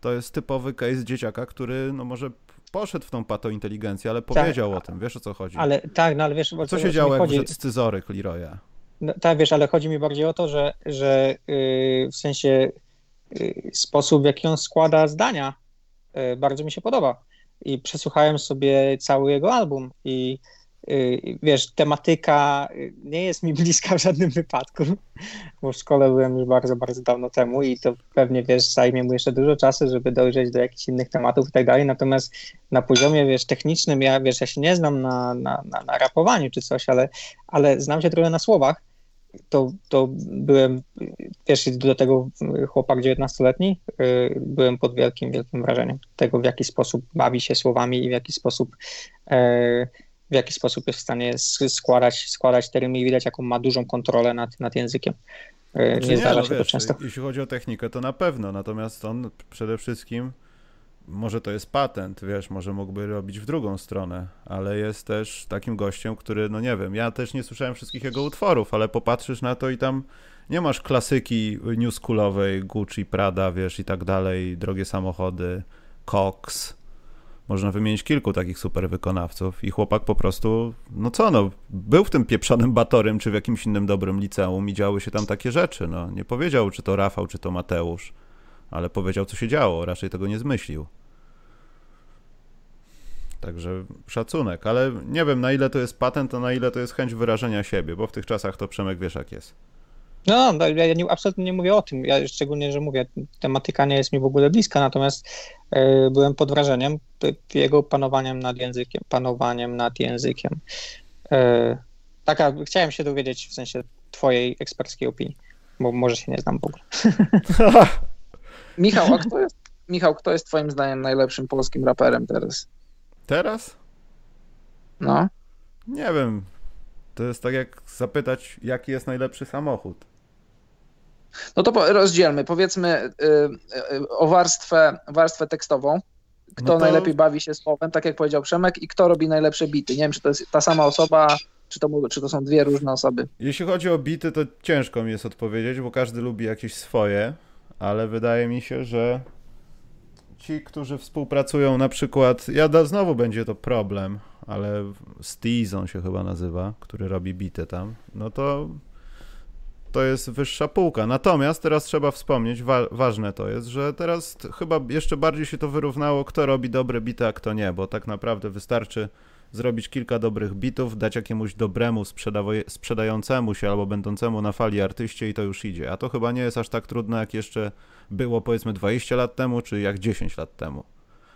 to jest typowy case dzieciaka, który no może poszedł w tą patointeligencję, ale tak. powiedział tak, o tym, wiesz o co chodzi. Ale tak, no ale wiesz... Co się działo, jak chodzi... scyzoryk Leroya? No, tak, wiesz, ale chodzi mi bardziej o to, że, że yy, w sensie yy, sposób, w jaki on składa zdania, yy, bardzo mi się podoba. I przesłuchałem sobie cały jego album i wiesz, tematyka nie jest mi <laughs> bliska w żadnym wypadku, bo w szkole byłem już bardzo, bardzo dawno temu i to pewnie, wiesz, zajmie mu jeszcze dużo czasu, żeby dojrzeć do jakichś innych tematów i tak dalej, natomiast na poziomie, wiesz, technicznym, ja, wiesz, ja się nie znam na, na, na, na rapowaniu czy coś, ale, ale znam się trochę na słowach, to, to byłem, wiesz, do tego chłopak 19-letni, y, byłem pod wielkim, wielkim wrażeniem tego, w jaki sposób bawi się słowami i w jaki sposób e, w jaki sposób jest w stanie składać, składać te rymy i widać, jaką ma dużą kontrolę nad, nad językiem. E, znaczy nie, zdarza no się wiesz, to często. Jeśli chodzi o technikę, to na pewno, natomiast on przede wszystkim może to jest patent, wiesz, może mógłby robić w drugą stronę, ale jest też takim gościem, który, no nie wiem, ja też nie słyszałem wszystkich jego utworów, ale popatrzysz na to i tam nie masz klasyki newschoolowej, Gucci, Prada, wiesz, i tak dalej, drogie samochody, Cox, można wymienić kilku takich super wykonawców i chłopak po prostu, no co no, był w tym pieprzonym Batorym czy w jakimś innym dobrym liceum i działy się tam takie rzeczy, no. Nie powiedział, czy to Rafał, czy to Mateusz, ale powiedział, co się działo, raczej tego nie zmyślił. Także szacunek, ale nie wiem na ile to jest patent, a na ile to jest chęć wyrażenia siebie, bo w tych czasach to Przemek wiesz jak jest. No, no, ja nie, absolutnie nie mówię o tym. Ja szczególnie, że mówię, tematyka nie jest mi w ogóle bliska, natomiast e, byłem pod wrażeniem jego panowaniem nad językiem, panowaniem nad językiem. E, taka, chciałem się dowiedzieć w sensie twojej eksperckiej opinii, bo może się nie znam w ogóle. <laughs> Michał, a kto jest, Michał, kto jest twoim zdaniem najlepszym polskim raperem teraz? Teraz? No. Nie wiem. To jest tak jak zapytać, jaki jest najlepszy samochód. No to rozdzielmy. Powiedzmy y, y, o warstwę, warstwę tekstową. Kto no to... najlepiej bawi się słowem, tak jak powiedział Przemek, i kto robi najlepsze bity. Nie wiem, czy to jest ta sama osoba, czy to, czy to są dwie różne osoby. Jeśli chodzi o bity, to ciężko mi jest odpowiedzieć, bo każdy lubi jakieś swoje, ale wydaje mi się, że ci, którzy współpracują, na przykład, ja da, znowu będzie to problem, ale Steez on się chyba nazywa, który robi bity tam, no to to jest wyższa półka. Natomiast teraz trzeba wspomnieć, wa ważne to jest, że teraz chyba jeszcze bardziej się to wyrównało, kto robi dobre bity, a kto nie, bo tak naprawdę wystarczy zrobić kilka dobrych bitów, dać jakiemuś dobremu sprzedającemu się albo będącemu na fali artyście i to już idzie. A to chyba nie jest aż tak trudne, jak jeszcze było powiedzmy 20 lat temu, czy jak 10 lat temu.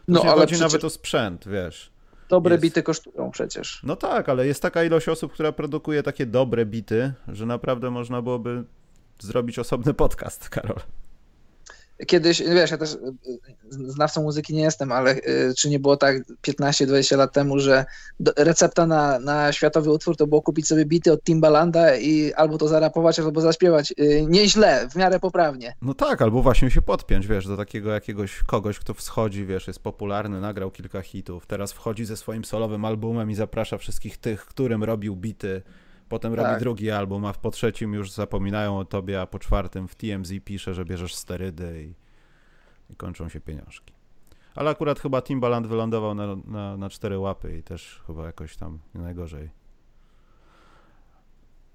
No, ale chodzi przecież... nawet o sprzęt, wiesz. Dobre jest... bity kosztują przecież. No tak, ale jest taka ilość osób, która produkuje takie dobre bity, że naprawdę można byłoby zrobić osobny <laughs> podcast, Karol kiedyś, wiesz, ja też y, y, znawcą muzyki nie jestem, ale y, czy nie było tak 15-20 lat temu, że recepta na, na światowy utwór to było kupić sobie bity od Timbalanda i albo to zarapować, albo zaśpiewać nieźle, w miarę poprawnie. No tak, albo właśnie się podpiąć, wiesz, do takiego jakiegoś kogoś, kto wschodzi, wiesz, jest popularny, nagrał kilka hitów, teraz wchodzi ze swoim solowym albumem i zaprasza wszystkich tych, którym robił bity Potem tak. robi drugi album, a po trzecim już zapominają o tobie, a po czwartym w TMZ pisze, że bierzesz sterydy i, i kończą się pieniążki. Ale akurat chyba Timbaland wylądował na, na, na cztery łapy i też chyba jakoś tam nie najgorzej.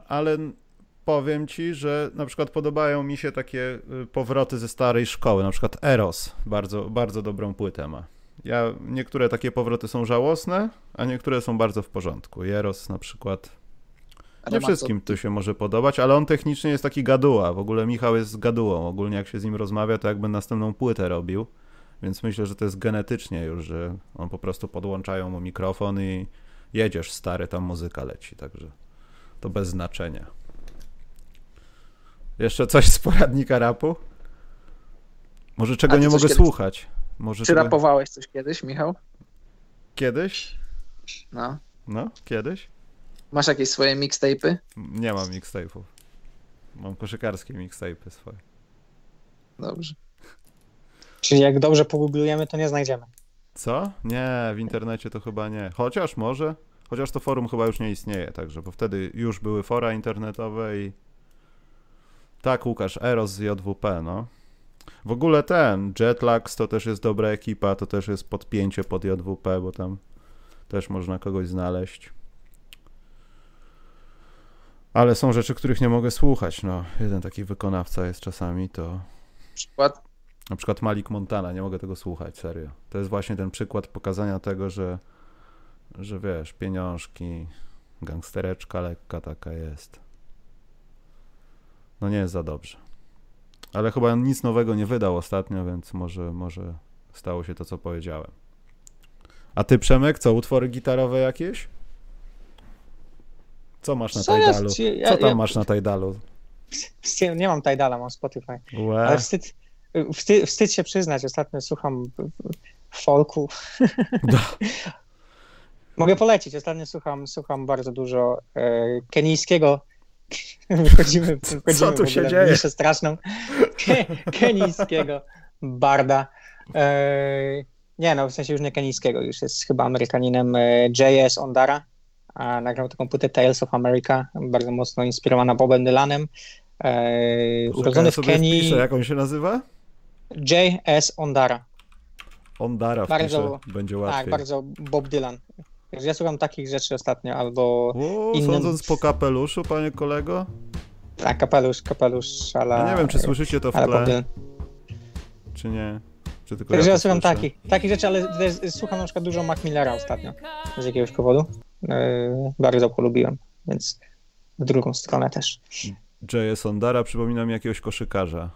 Ale powiem ci, że na przykład podobają mi się takie y, powroty ze starej szkoły, na przykład Eros, bardzo, bardzo dobrą płytę ma. Ja, niektóre takie powroty są żałosne, a niektóre są bardzo w porządku. Eros na przykład nie wszystkim to się może podobać, ale on technicznie jest taki gaduła. W ogóle Michał jest gadułą. Ogólnie jak się z nim rozmawia, to jakby następną płytę robił. Więc myślę, że to jest genetycznie już, że on po prostu podłączają mu mikrofon i jedziesz stary, tam muzyka leci, także to bez znaczenia. Jeszcze coś z poradnika rapu? Może czego nie mogę kiedyś... słuchać? Może Czy czego... rapowałeś coś kiedyś, Michał? Kiedyś? No. No, kiedyś? Masz jakieś swoje mixtape'y? Nie mam mixtape'ów. Mam koszykarskie mixtape'y swoje. Dobrze. Czyli jak dobrze pogooglujemy, to nie znajdziemy. Co? Nie, w internecie to chyba nie. Chociaż może. Chociaż to forum chyba już nie istnieje, także, bo wtedy już były fora internetowe i... Tak, Łukasz, Eros z JWP, no. W ogóle ten, Jetlags to też jest dobra ekipa, to też jest podpięcie pod JWP, bo tam też można kogoś znaleźć. Ale są rzeczy, których nie mogę słuchać. No, jeden taki wykonawca jest czasami, to. Przykład? Na przykład Malik Montana, nie mogę tego słuchać, serio. To jest właśnie ten przykład pokazania tego, że, że wiesz, pieniążki, gangstereczka lekka taka jest. No nie jest za dobrze. Ale chyba nic nowego nie wydał ostatnio, więc może, może stało się to, co powiedziałem. A ty, Przemek, co, utwory gitarowe jakieś? Co masz na Tidalu? Co tam ja, masz na Tidalu? Nie mam Tidala, mam Spotify. Łe. Ale wstyd, wstyd, wstyd, się przyznać, ostatnio słucham folku. <laughs> Mogę polecić, ostatnio słucham, słucham bardzo dużo e, kenijskiego wychodzimy, <laughs> wychodzimy Co tu się dzieje? niszę straszną ke, kenijskiego barda. E, nie no, w sensie już nie kenijskiego, już jest chyba Amerykaninem e, J.S. Ondara a nagrał taką płytę Tales of America, bardzo mocno inspirowana Bobem Dylanem. E, urodzony w Kenii. Wpiszę, jak on się nazywa? J.S. Ondara. Ondara bardzo, wpiszę, będzie tak, łatwiej. Tak, bardzo Bob Dylan. Ja słucham takich rzeczy ostatnio, albo o, innym... Sądząc po kapeluszu, panie kolego? Tak, kapelusz, kapelusz, ale... Ja nie wiem, czy słyszycie to w tle, czy nie. Czy tylko Także ja, ja słucham takich, takich rzeczy, ale słucham na przykład dużo Mac Millera ostatnio, z jakiegoś powodu. Yy, bardzo polubiłem, więc w drugą stronę też. J.S. Ondara przypomina mi jakiegoś koszykarza.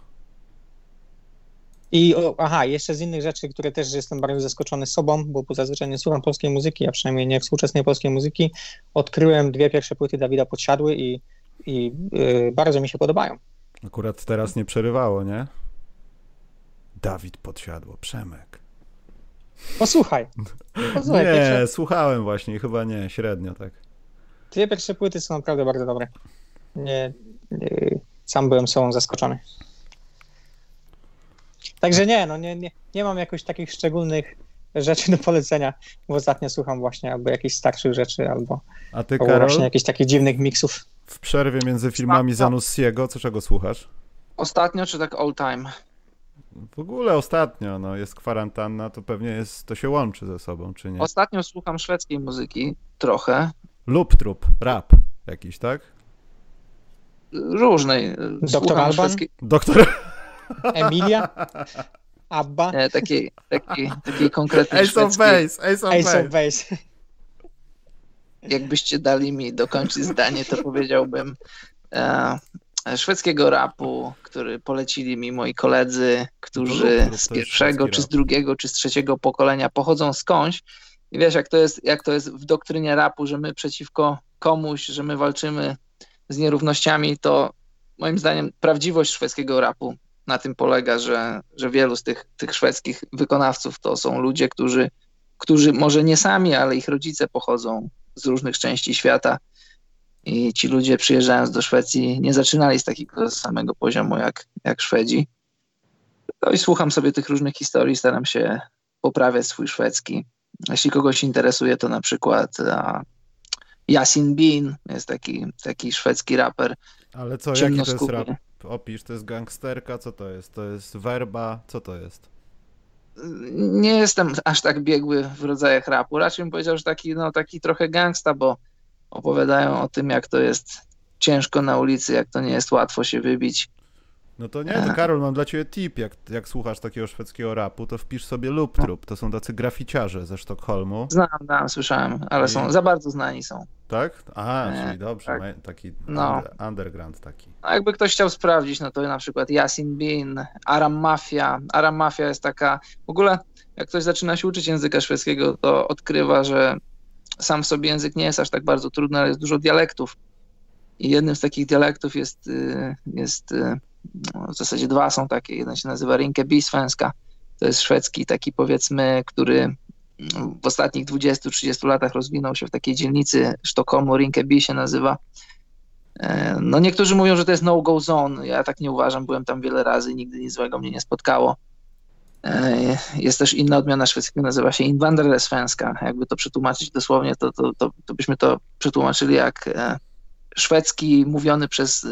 I o, aha, jeszcze z innych rzeczy, które też jestem bardzo zaskoczony sobą, bo zazwyczaj nie słucham polskiej muzyki, a przynajmniej nie współczesnej polskiej muzyki. Odkryłem dwie pierwsze płyty Dawida Podsiadły i, i yy, bardzo mi się podobają. Akurat teraz nie przerywało, nie? Dawid Podsiadło, Przemek. Posłuchaj. Posłuchaj nie, pierwsze... słuchałem właśnie, chyba nie, średnio tak. Dwie pierwsze płyty są naprawdę bardzo dobre. Nie, nie, sam byłem sobą zaskoczony. Także nie, no nie, nie, nie mam jakoś takich szczególnych rzeczy do polecenia, bo ostatnio słucham właśnie albo jakichś starszych rzeczy, albo, A ty, albo Karol? właśnie jakichś takich dziwnych miksów. W przerwie między filmami Zanussiego, co czego słuchasz? Ostatnio czy tak all time? W ogóle ostatnio, no, jest kwarantanna, to pewnie jest, to się łączy ze sobą, czy nie? Ostatnio słucham szwedzkiej muzyki, trochę. Lub trup, rap jakiś, tak? Różnej. Doktor Alban? Szwedzkiej... Doktor... Emilia? Abba? Nie, takiej, takiej, takiej konkretnej Ace szwedzkiej... of Base, Ace of Ace Of base. Jakbyście dali mi dokończyć zdanie, to powiedziałbym uh, szwedzkiego rapu, który polecili mi moi koledzy, którzy z pierwszego, czy z drugiego, czy z trzeciego pokolenia pochodzą skądś. I wiesz, jak to jest, jak to jest w doktrynie rapu, że my przeciwko komuś, że my walczymy z nierównościami, to moim zdaniem prawdziwość szwedzkiego rapu na tym polega, że, że wielu z tych, tych szwedzkich wykonawców to są ludzie, którzy, którzy może nie sami, ale ich rodzice pochodzą z różnych części świata i ci ludzie przyjeżdżając do Szwecji nie zaczynali z takiego samego poziomu jak, jak Szwedzi. No i słucham sobie tych różnych historii, staram się poprawiać swój szwedzki. Jeśli kogoś interesuje, to na przykład a, Yasin Bin jest taki, taki szwedzki raper. Ale co, jaki to jest rap? Opisz, to jest gangsterka, co to jest? To jest werba, co to jest? Nie jestem aż tak biegły w rodzajach rapu. Raczej bym powiedział, że taki, no, taki trochę gangsta, bo opowiadają o tym, jak to jest ciężko na ulicy, jak to nie jest łatwo się wybić. No to nie, to Karol, mam dla ciebie tip. Jak, jak słuchasz takiego szwedzkiego rapu, to wpisz sobie Loop Troop. To są tacy graficiarze ze Sztokholmu. Znam, znam, słyszałem, ale I... są, za bardzo znani są. Tak? Aha, e, czyli dobrze, tak. taki no. underground taki. No jakby ktoś chciał sprawdzić, no to na przykład Yasin Bin, Aram Mafia. Aram Mafia jest taka, w ogóle jak ktoś zaczyna się uczyć języka szwedzkiego, to odkrywa, że sam w sobie język nie jest aż tak bardzo trudny, ale jest dużo dialektów. I jednym z takich dialektów jest, y, jest y, no, w zasadzie dwa są takie. Jeden się nazywa Rinkeby Svenska. To jest szwedzki taki powiedzmy, który mm, w ostatnich 20-30 latach rozwinął się w takiej dzielnicy Sztokholmu, Rinkeby się nazywa. E, no niektórzy mówią, że to jest no-go zone. Ja tak nie uważam, byłem tam wiele razy, nigdy nic złego mnie nie spotkało. E, jest też inna odmiana szwedzkiego, nazywa się Invandrarensvenska. Jakby to przetłumaczyć dosłownie, to, to, to, to byśmy to przetłumaczyli jak e, szwedzki mówiony przez e,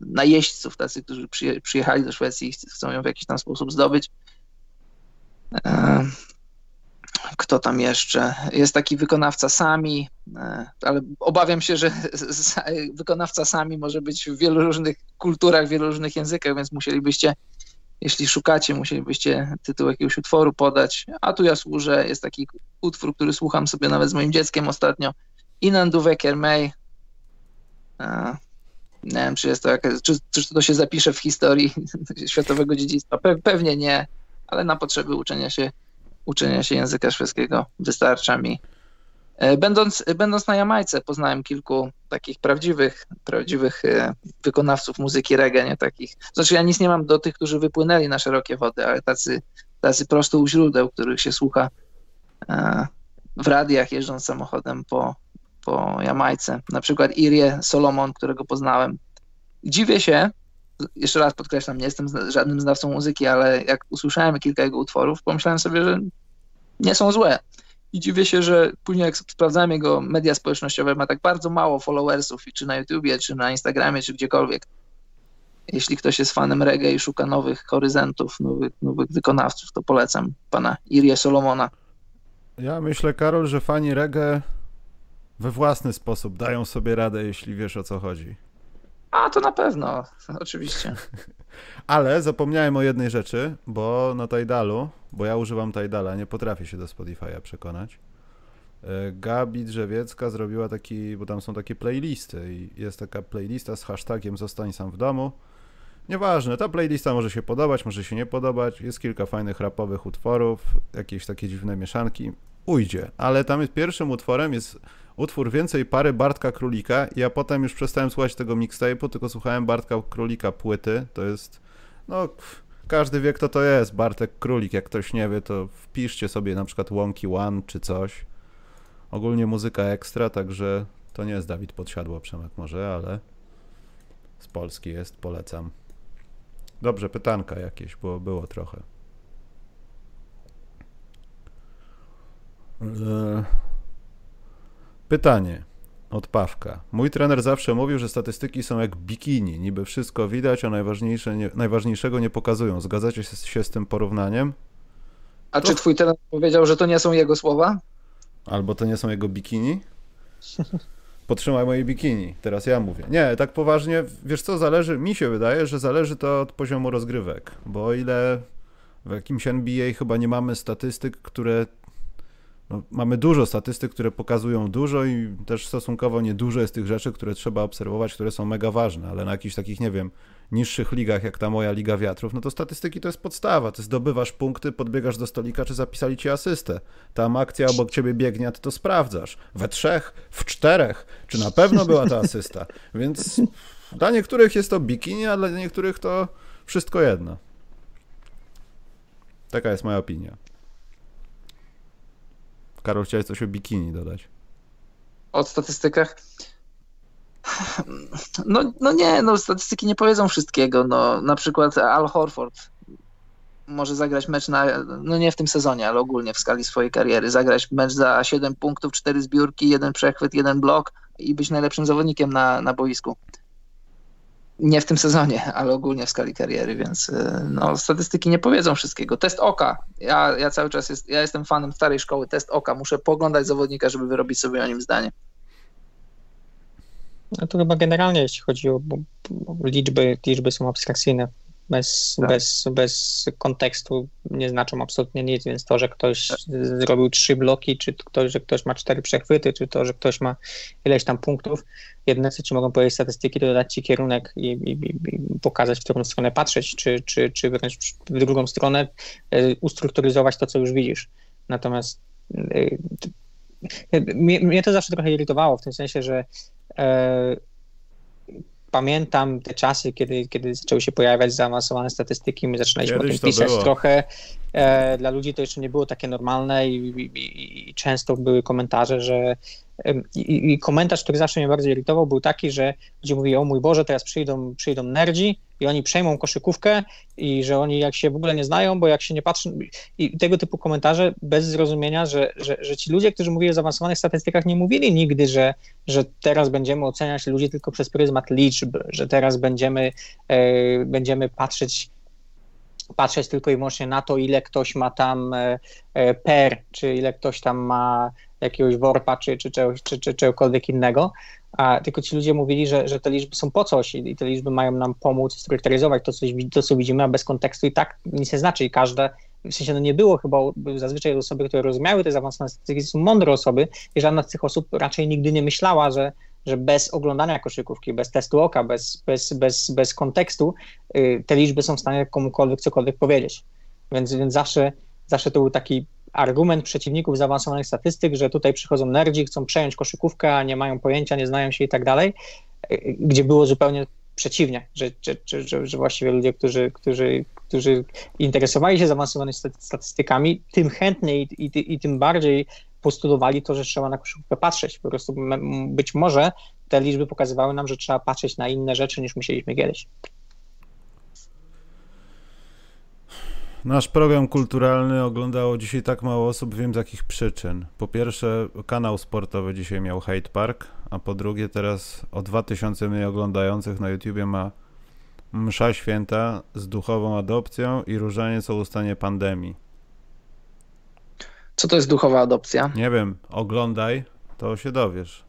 najeźdźców, tacy, którzy przyjechali do Szwecji i chcą ją w jakiś tam sposób zdobyć. Kto tam jeszcze? Jest taki wykonawca Sami, ale obawiam się, że <laughs> wykonawca Sami może być w wielu różnych kulturach, w wielu różnych językach, więc musielibyście jeśli szukacie, musielibyście tytuł jakiegoś utworu podać, a tu ja służę, jest taki utwór, który słucham sobie nawet z moim dzieckiem ostatnio, Inan du Wecker May. Nie wiem, czy jest to jakaś, czy, czy to się zapisze w historii <laughs> światowego dziedzictwa. Pe pewnie nie, ale na potrzeby uczenia się, uczenia się języka szwedzkiego wystarcza mi będąc, będąc na Jamajce poznałem kilku takich prawdziwych, prawdziwych e, wykonawców muzyki reggae, nie takich. Znaczy ja nic nie mam do tych, którzy wypłynęli na szerokie wody, ale tacy, tacy prosto u źródeł, których się słucha e, w radiach jeżdżąc samochodem po, po Jamajce. Na przykład Irie Solomon, którego poznałem. Dziwię się, jeszcze raz podkreślam, nie jestem żadnym znawcą muzyki, ale jak usłyszałem kilka jego utworów, pomyślałem sobie, że nie są złe. I dziwię się, że później jak sprawdzałem jego media społecznościowe, ma tak bardzo mało followersów, czy na YouTubie, czy na Instagramie, czy gdziekolwiek. Jeśli ktoś jest fanem reggae i szuka nowych horyzontów, nowych, nowych wykonawców, to polecam pana Irie Solomona. Ja myślę, Karol, że fani reggae we własny sposób dają sobie radę, jeśli wiesz o co chodzi. A, to na pewno, oczywiście. <laughs> Ale zapomniałem o jednej rzeczy, bo na Tidalu, bo ja używam Tidala, nie potrafię się do Spotify'a przekonać. E, Gabi Drzewiecka zrobiła taki, bo tam są takie playlisty i jest taka playlista z hashtagiem Zostań sam w domu. Nieważne, ta playlista może się podobać, może się nie podobać. Jest kilka fajnych rapowych utworów, jakieś takie dziwne mieszanki. Ujdzie, ale tam jest pierwszym utworem jest utwór Więcej pary Bartka Królika ja potem już przestałem słuchać tego mixtape'u, tylko słuchałem Bartka Królika płyty. To jest, no, każdy wie kto to jest, Bartek Królik. Jak ktoś nie wie, to wpiszcie sobie na przykład Wonky One czy coś. Ogólnie muzyka ekstra, także to nie jest Dawid Podsiadło, Przemek może, ale z Polski jest, polecam. Dobrze, pytanka jakieś, bo było trochę. Eee... Pytanie od Pawka. Mój trener zawsze mówił, że statystyki są jak bikini. Niby wszystko widać, a najważniejsze nie, najważniejszego nie pokazują. Zgadzacie się z tym porównaniem? A to... czy twój trener powiedział, że to nie są jego słowa? Albo to nie są jego bikini? Potrzymaj moje bikini. Teraz ja mówię. Nie, tak poważnie, wiesz co, zależy, mi się wydaje, że zależy to od poziomu rozgrywek. Bo o ile w jakimś NBA chyba nie mamy statystyk, które no, mamy dużo statystyk, które pokazują dużo i też stosunkowo niedużo jest tych rzeczy, które trzeba obserwować, które są mega ważne, ale na jakichś takich, nie wiem, niższych ligach, jak ta moja Liga Wiatrów, no to statystyki to jest podstawa. Ty zdobywasz punkty, podbiegasz do stolika, czy zapisali ci asystę. Tam akcja obok ciebie biegnie, a ty to sprawdzasz. We trzech, w czterech, czy na pewno była ta asysta. <laughs> Więc dla niektórych jest to bikini, a dla niektórych to wszystko jedno. Taka jest moja opinia. Karol, chciałeś coś o bikini dodać? O statystykach? No, no nie, no statystyki nie powiedzą wszystkiego. No, na przykład Al Horford może zagrać mecz na, no nie w tym sezonie, ale ogólnie w skali swojej kariery, zagrać mecz za 7 punktów, 4 zbiórki, jeden przechwyt, jeden blok i być najlepszym zawodnikiem na, na boisku. Nie w tym sezonie, ale ogólnie w skali kariery, więc y, no, statystyki nie powiedzą wszystkiego. Test oka. Ja, ja cały czas jest, ja jestem fanem starej szkoły. Test oka. Muszę poglądać zawodnika, żeby wyrobić sobie o nim zdanie. No to chyba generalnie, jeśli chodzi o liczby, liczby są abstrakcyjne. Bez, tak. bez, bez kontekstu nie znaczą absolutnie nic, więc to, że ktoś tak. zrobił trzy bloki, czy to, że ktoś ma cztery przechwyty, czy to, że ktoś ma ileś tam punktów, jedyne co ci mogą powiedzieć statystyki, to dać ci kierunek i, i, i, pokazać, w którą stronę patrzeć, czy, czy, czy wręcz w drugą stronę e, ustrukturyzować to, co już widzisz. Natomiast e, mnie, mnie to zawsze trochę irytowało, w tym sensie, że E, pamiętam te czasy, kiedy, kiedy zaczęły się pojawiać zaawansowane statystyki, my zaczynaliśmy Kiedyś o tym pisać było. trochę. E, dla ludzi to jeszcze nie było takie normalne i, i, i często były komentarze, że i, i, komentarz, który zawsze mnie bardzo irytował, był taki, że ludzie mówili, o mój Boże, teraz przyjdą, przyjdą nerdzi i oni przejmą koszykówkę i że oni jak się w ogóle nie znają, bo jak się nie patrzą i tego typu komentarze bez zrozumienia, że, że, że ci ludzie, którzy mówili o zaawansowanych statystykach nie mówili nigdy, że, że teraz będziemy oceniać ludzi tylko przez pryzmat liczb, że teraz będziemy, e, będziemy patrzeć patrzeć tylko i wyłącznie na to, ile ktoś ma tam e, e, per, czy ile ktoś tam ma jakiegoś worpa, czy, czy, czegoś, czy, czy czegokolwiek innego, a tylko ci ludzie mówili, że, że te liczby są po coś i te liczby mają nam pomóc strukturyzować to, co, to, co widzimy, a bez kontekstu i tak nic nie znaczy i każde, w sensie no nie było chyba, zazwyczaj osoby, które rozumiały te zaawansowane statystyki są mądre osoby i żadna z tych osób raczej nigdy nie myślała, że, że bez oglądania koszykówki, bez testu oka, bez, bez, bez, bez kontekstu y, te liczby są w stanie komukolwiek cokolwiek powiedzieć. Więc, więc zawsze, zawsze to był taki argument przeciwników zaawansowanych statystyk, że tutaj przychodzą nerdzi, chcą przejąć koszykówkę, a nie mają pojęcia, nie znają się i tak dalej, gdzie było zupełnie przeciwnie, że, że, że, że właściwie ludzie, którzy, którzy, którzy interesowali się zaawansowanymi statystykami, tym chętniej i, i, i tym bardziej postulowali to, że trzeba na koszykówkę patrzeć. Po prostu być może te liczby pokazywały nam, że trzeba patrzeć na inne rzeczy niż musieliśmy kiedyś. Nasz program kulturalny oglądało dzisiaj tak mało osób, wiem z jakich przyczyn. Po pierwsze, kanał sportowy dzisiaj miał Hate Park, a po drugie, teraz o 2000 mniej oglądających na YouTubie ma Msza Święta z duchową adopcją i różaniec o ustanie pandemii. Co to jest duchowa adopcja? Nie wiem, oglądaj, to się dowiesz.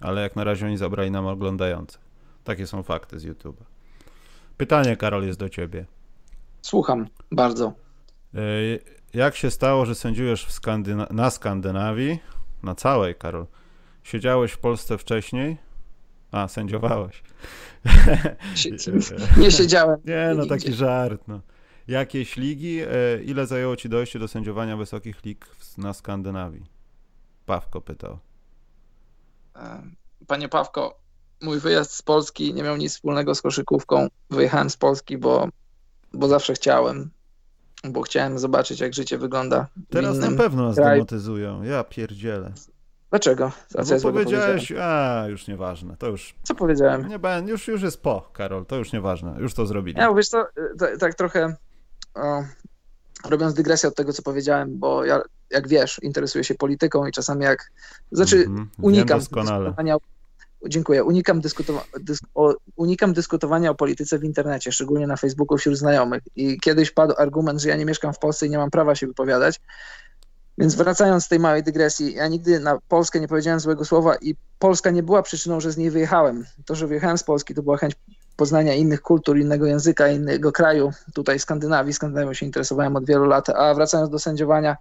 Ale jak na razie oni zabrali nam oglądających. Takie są fakty z YouTube. Pytanie, Karol, jest do ciebie. Słucham bardzo. E, jak się stało, że sędziujesz Skandyna na Skandynawii, na całej, Karol? Siedziałeś w Polsce wcześniej? A, sędziowałeś. <laughs> Nie siedziałem. Nie, no taki żart. No. Jakieś ligi? E, ile zajęło ci dojście do sędziowania wysokich lig na Skandynawii? Pawko pytał. E, panie Pawko, mój wyjazd z Polski nie miał nic wspólnego z koszykówką. Wyjechałem z Polski, bo, bo zawsze chciałem, bo chciałem zobaczyć, jak życie wygląda. Teraz na pewno nas kraju. demotyzują. Ja pierdzielę. Dlaczego? No bo powiedziałeś, a już nieważne, to już... Co powiedziałem? Nie, już, już jest po, Karol, to już nieważne, już to zrobili. Ja, wiesz to, tak trochę o, robiąc dygresję od tego, co powiedziałem, bo ja, jak wiesz, interesuję się polityką i czasami jak, znaczy mm -hmm. unikam dyskutowania, dziękuję, unikam, dyskutowa dysk o, unikam dyskutowania o polityce w internecie, szczególnie na Facebooku wśród znajomych i kiedyś padł argument, że ja nie mieszkam w Polsce i nie mam prawa się wypowiadać, więc wracając z tej małej dygresji, ja nigdy na Polskę nie powiedziałem złego słowa i Polska nie była przyczyną, że z niej wyjechałem. To, że wyjechałem z Polski, to była chęć poznania innych kultur, innego języka, innego kraju. Tutaj Skandynawii, Skandynawią się interesowałem od wielu lat. A wracając do sędziowania,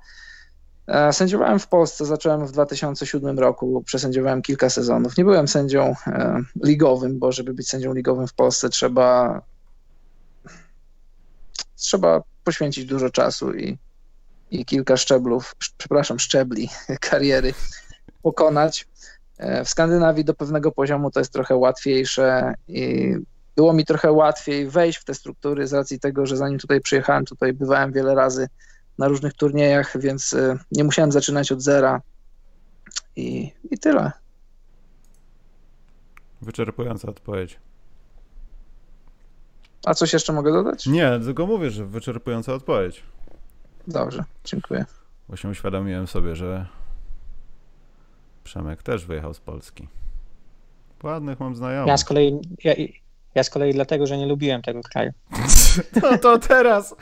sędziowałem w Polsce, zacząłem w 2007 roku, przesędziowałem kilka sezonów. Nie byłem sędzią e, ligowym, bo żeby być sędzią ligowym w Polsce trzeba trzeba poświęcić dużo czasu i, i kilka szczeblów, przepraszam, szczebli <laughs> kariery pokonać. E, w Skandynawii do pewnego poziomu to jest trochę łatwiejsze i było mi trochę łatwiej wejść w te struktury z racji tego, że zanim tutaj przyjechałem, tutaj bywałem wiele razy na różnych turniejach, więc e, nie musiałem zaczynać od zera i, i tyle. Wyczerpująca odpowiedź. A coś jeszcze mogę dodać? Nie, tylko mówię, że wyczerpująca odpowiedź. Dobrze, dziękuję. Właśnie uświadomiłem sobie, że Przemek też wyjechał z Polski. Ładnych mam znajomych. Ja z kolei, ja, ja z kolei dlatego, że nie lubiłem tego kraju. <laughs> No to teraz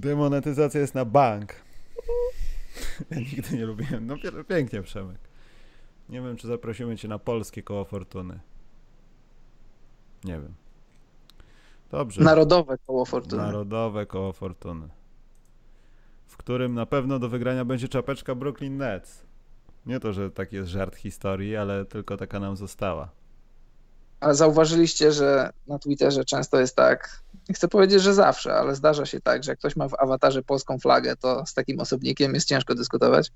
demonetyzacja jest na bank. <laughs> Ja nigdy nie lubiłem. No pięknie, Przemek. Nie wiem, czy zaprosimy cię na polskie koło fortuny. Nie wiem. Dobrze. Narodowe koło fortuny. Narodowe koło fortuny. W którym na pewno do wygrania będzie czapeczka Brooklyn Nets. Nie to, że taki jest żart historii, ale tylko taka nam została. A zauważyliście, że na Twitterze często jest tak, nie chcę powiedzieć, że zawsze, ale zdarza się tak, że jak ktoś ma w awatarze polską flagę, to z takim osobnikiem jest ciężko dyskutować?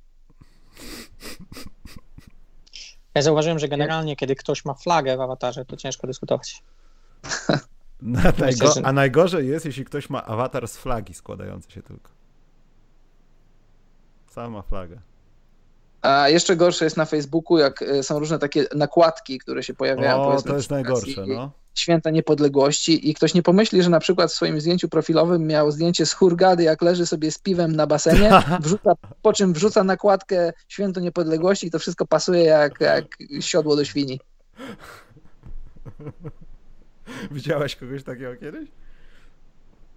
Ja zauważyłem, że generalnie, kiedy ktoś ma flagę w awatarze, to ciężko dyskutować. <laughs> Najgo a najgorzej jest, jeśli ktoś ma awatar z flagi składający się tylko. Sama flaga. A jeszcze gorsze jest na Facebooku, jak e, są różne takie nakładki, które się pojawiają. O, to jest najgorsze, no. Święta Niepodległości i ktoś nie pomyśli, że na przykład w swoim zdjęciu profilowym miał zdjęcie z Hurgady, jak leży sobie z piwem na basenie, <laughs> wrzuca, po czym wrzuca nakładkę Święto Niepodległości i to wszystko pasuje jak, jak siodło do świni. <laughs> Widziałeś kogoś takiego kiedyś?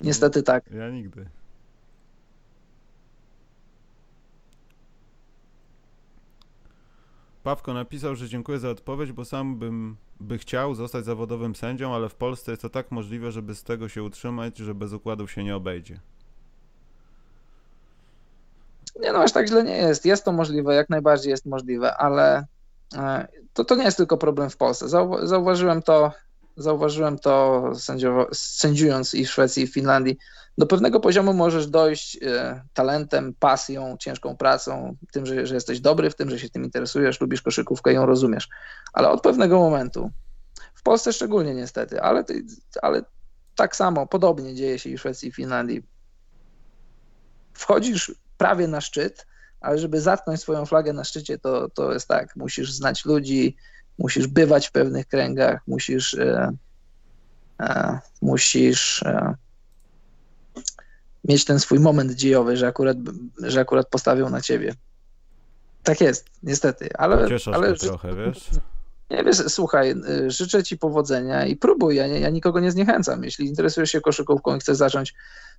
Niestety tak. Ja nigdy. Pawko napisał, że dziękuję za odpowiedź, bo sam bym by chciał zostać zawodowym sędzią, ale w Polsce jest to tak możliwe, żeby z tego się utrzymać, że bez układów się nie obejdzie. Nie no, aż tak źle nie jest. Jest to możliwe, jak najbardziej jest możliwe, ale e, to, to nie jest tylko problem w Polsce. Zauważyłem to Zauważyłem to sędziując i w Szwecji, i w Finlandii. Do pewnego poziomu możesz dojść e, talentem, pasją, ciężką pracą, tym, że, że jesteś dobry w tym, że się tym interesujesz, lubisz koszykówkę i ją rozumiesz. Ale od pewnego momentu, w Polsce szczególnie niestety, ale, ale tak samo, podobnie dzieje się i w Szwecji, i Finlandii. Wchodzisz prawie na szczyt, ale żeby zatknąć swoją flagę na szczycie, to, to jest tak, musisz znać ludzi, musisz bywać w pewnych kręgach, musisz, e, e, musisz e, mieć ten swój moment dziejowy, że akurat, że akurat postawią na ciebie. Tak jest, niestety. Ale, ale trochę, wiesz? Nie wiesz, słuchaj, y, życzę ci powodzenia i próbuj. Ja, nie, ja nikogo nie zniechęcam. Jeśli interesujesz się koszykówką i chcesz zacząć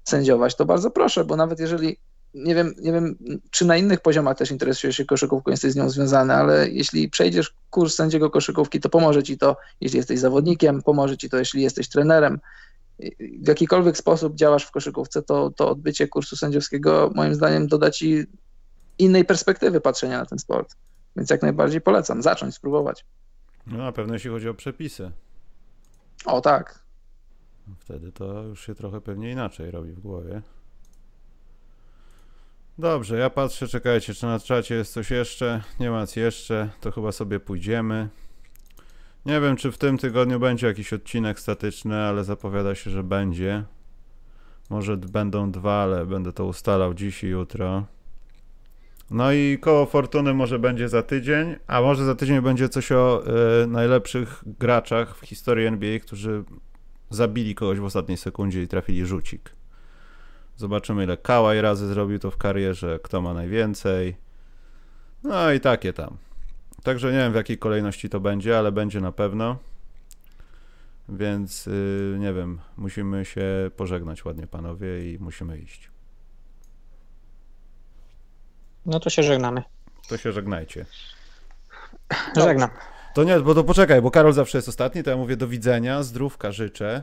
sędziować, to bardzo proszę, bo nawet jeżeli nie wiem, nie wiem, czy na innych poziomach też interesujesz się koszykówką, jesteś z nią związany, ale jeśli przejdziesz kurs sędziego koszykówki, to pomoże ci to, jeśli jesteś zawodnikiem, pomoże ci to, jeśli jesteś trenerem. W jakikolwiek sposób działasz w koszykówce, to, to odbycie kursu sędziowskiego moim zdaniem doda ci innej perspektywy patrzenia na ten sport. Więc jak najbardziej polecam, zacząć, spróbować. No na pewno jeśli chodzi o przepisy. O tak. Wtedy to już się trochę pewnie inaczej robi w głowie. Dobrze, ja patrzę, czekajcie, czy na czacie jest coś jeszcze. Nie ma nic jeszcze, to chyba sobie pójdziemy. Nie wiem, czy w tym tygodniu będzie jakiś odcinek statyczny, ale zapowiada się, że będzie. Może będą dwa, ale będę to ustalał dziś i jutro. No i koło fortuny może będzie za tydzień, a może za tydzień będzie coś o y, najlepszych graczach w historii NBA, którzy zabili kogoś w ostatniej sekundzie i trafili rzucik. Zobaczymy, ile Kałaj razy zrobił to w karierze, kto ma najwięcej. No i takie tam. Także nie wiem, w jakiej kolejności to będzie, ale będzie na pewno. Więc yy, nie wiem, musimy się pożegnać ładnie, panowie, i musimy iść. No to się żegnamy. To się żegnajcie. Żegnam. To nie, bo to poczekaj, bo Karol zawsze jest ostatni, to ja mówię do widzenia, zdrówka życzę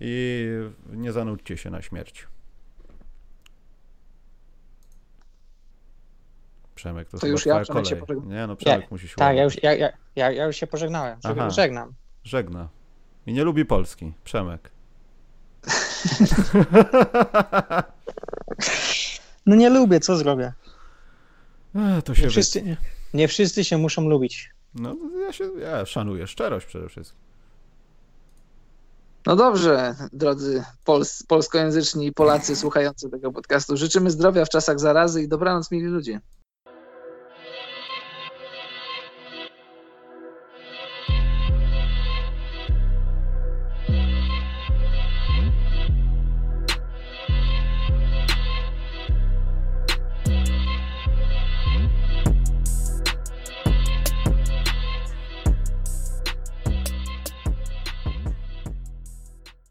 i nie zanudźcie się na śmierć. Przemek, to, To już ja, się kolej. pożegnam. Nie, no Przemek Ja- musi się Tak, ja już, ja, ja, ja, ja już się pożegnałem. Żeg- Aha. Żegnam. Żegna. I nie lubi Polski. Przemek. <laughs> No nie lubię, co zrobię? Ech, to się Nie wszyscy, nie, nie wszyscy się muszą lubić. No, ja się ja szanuję szczerość przede wszystkim. No dobrze, drodzy pols polskojęzyczni Polacy słuchający tego podcastu. Życzymy zdrowia w czasach zarazy i dobranoc, mili ludzie.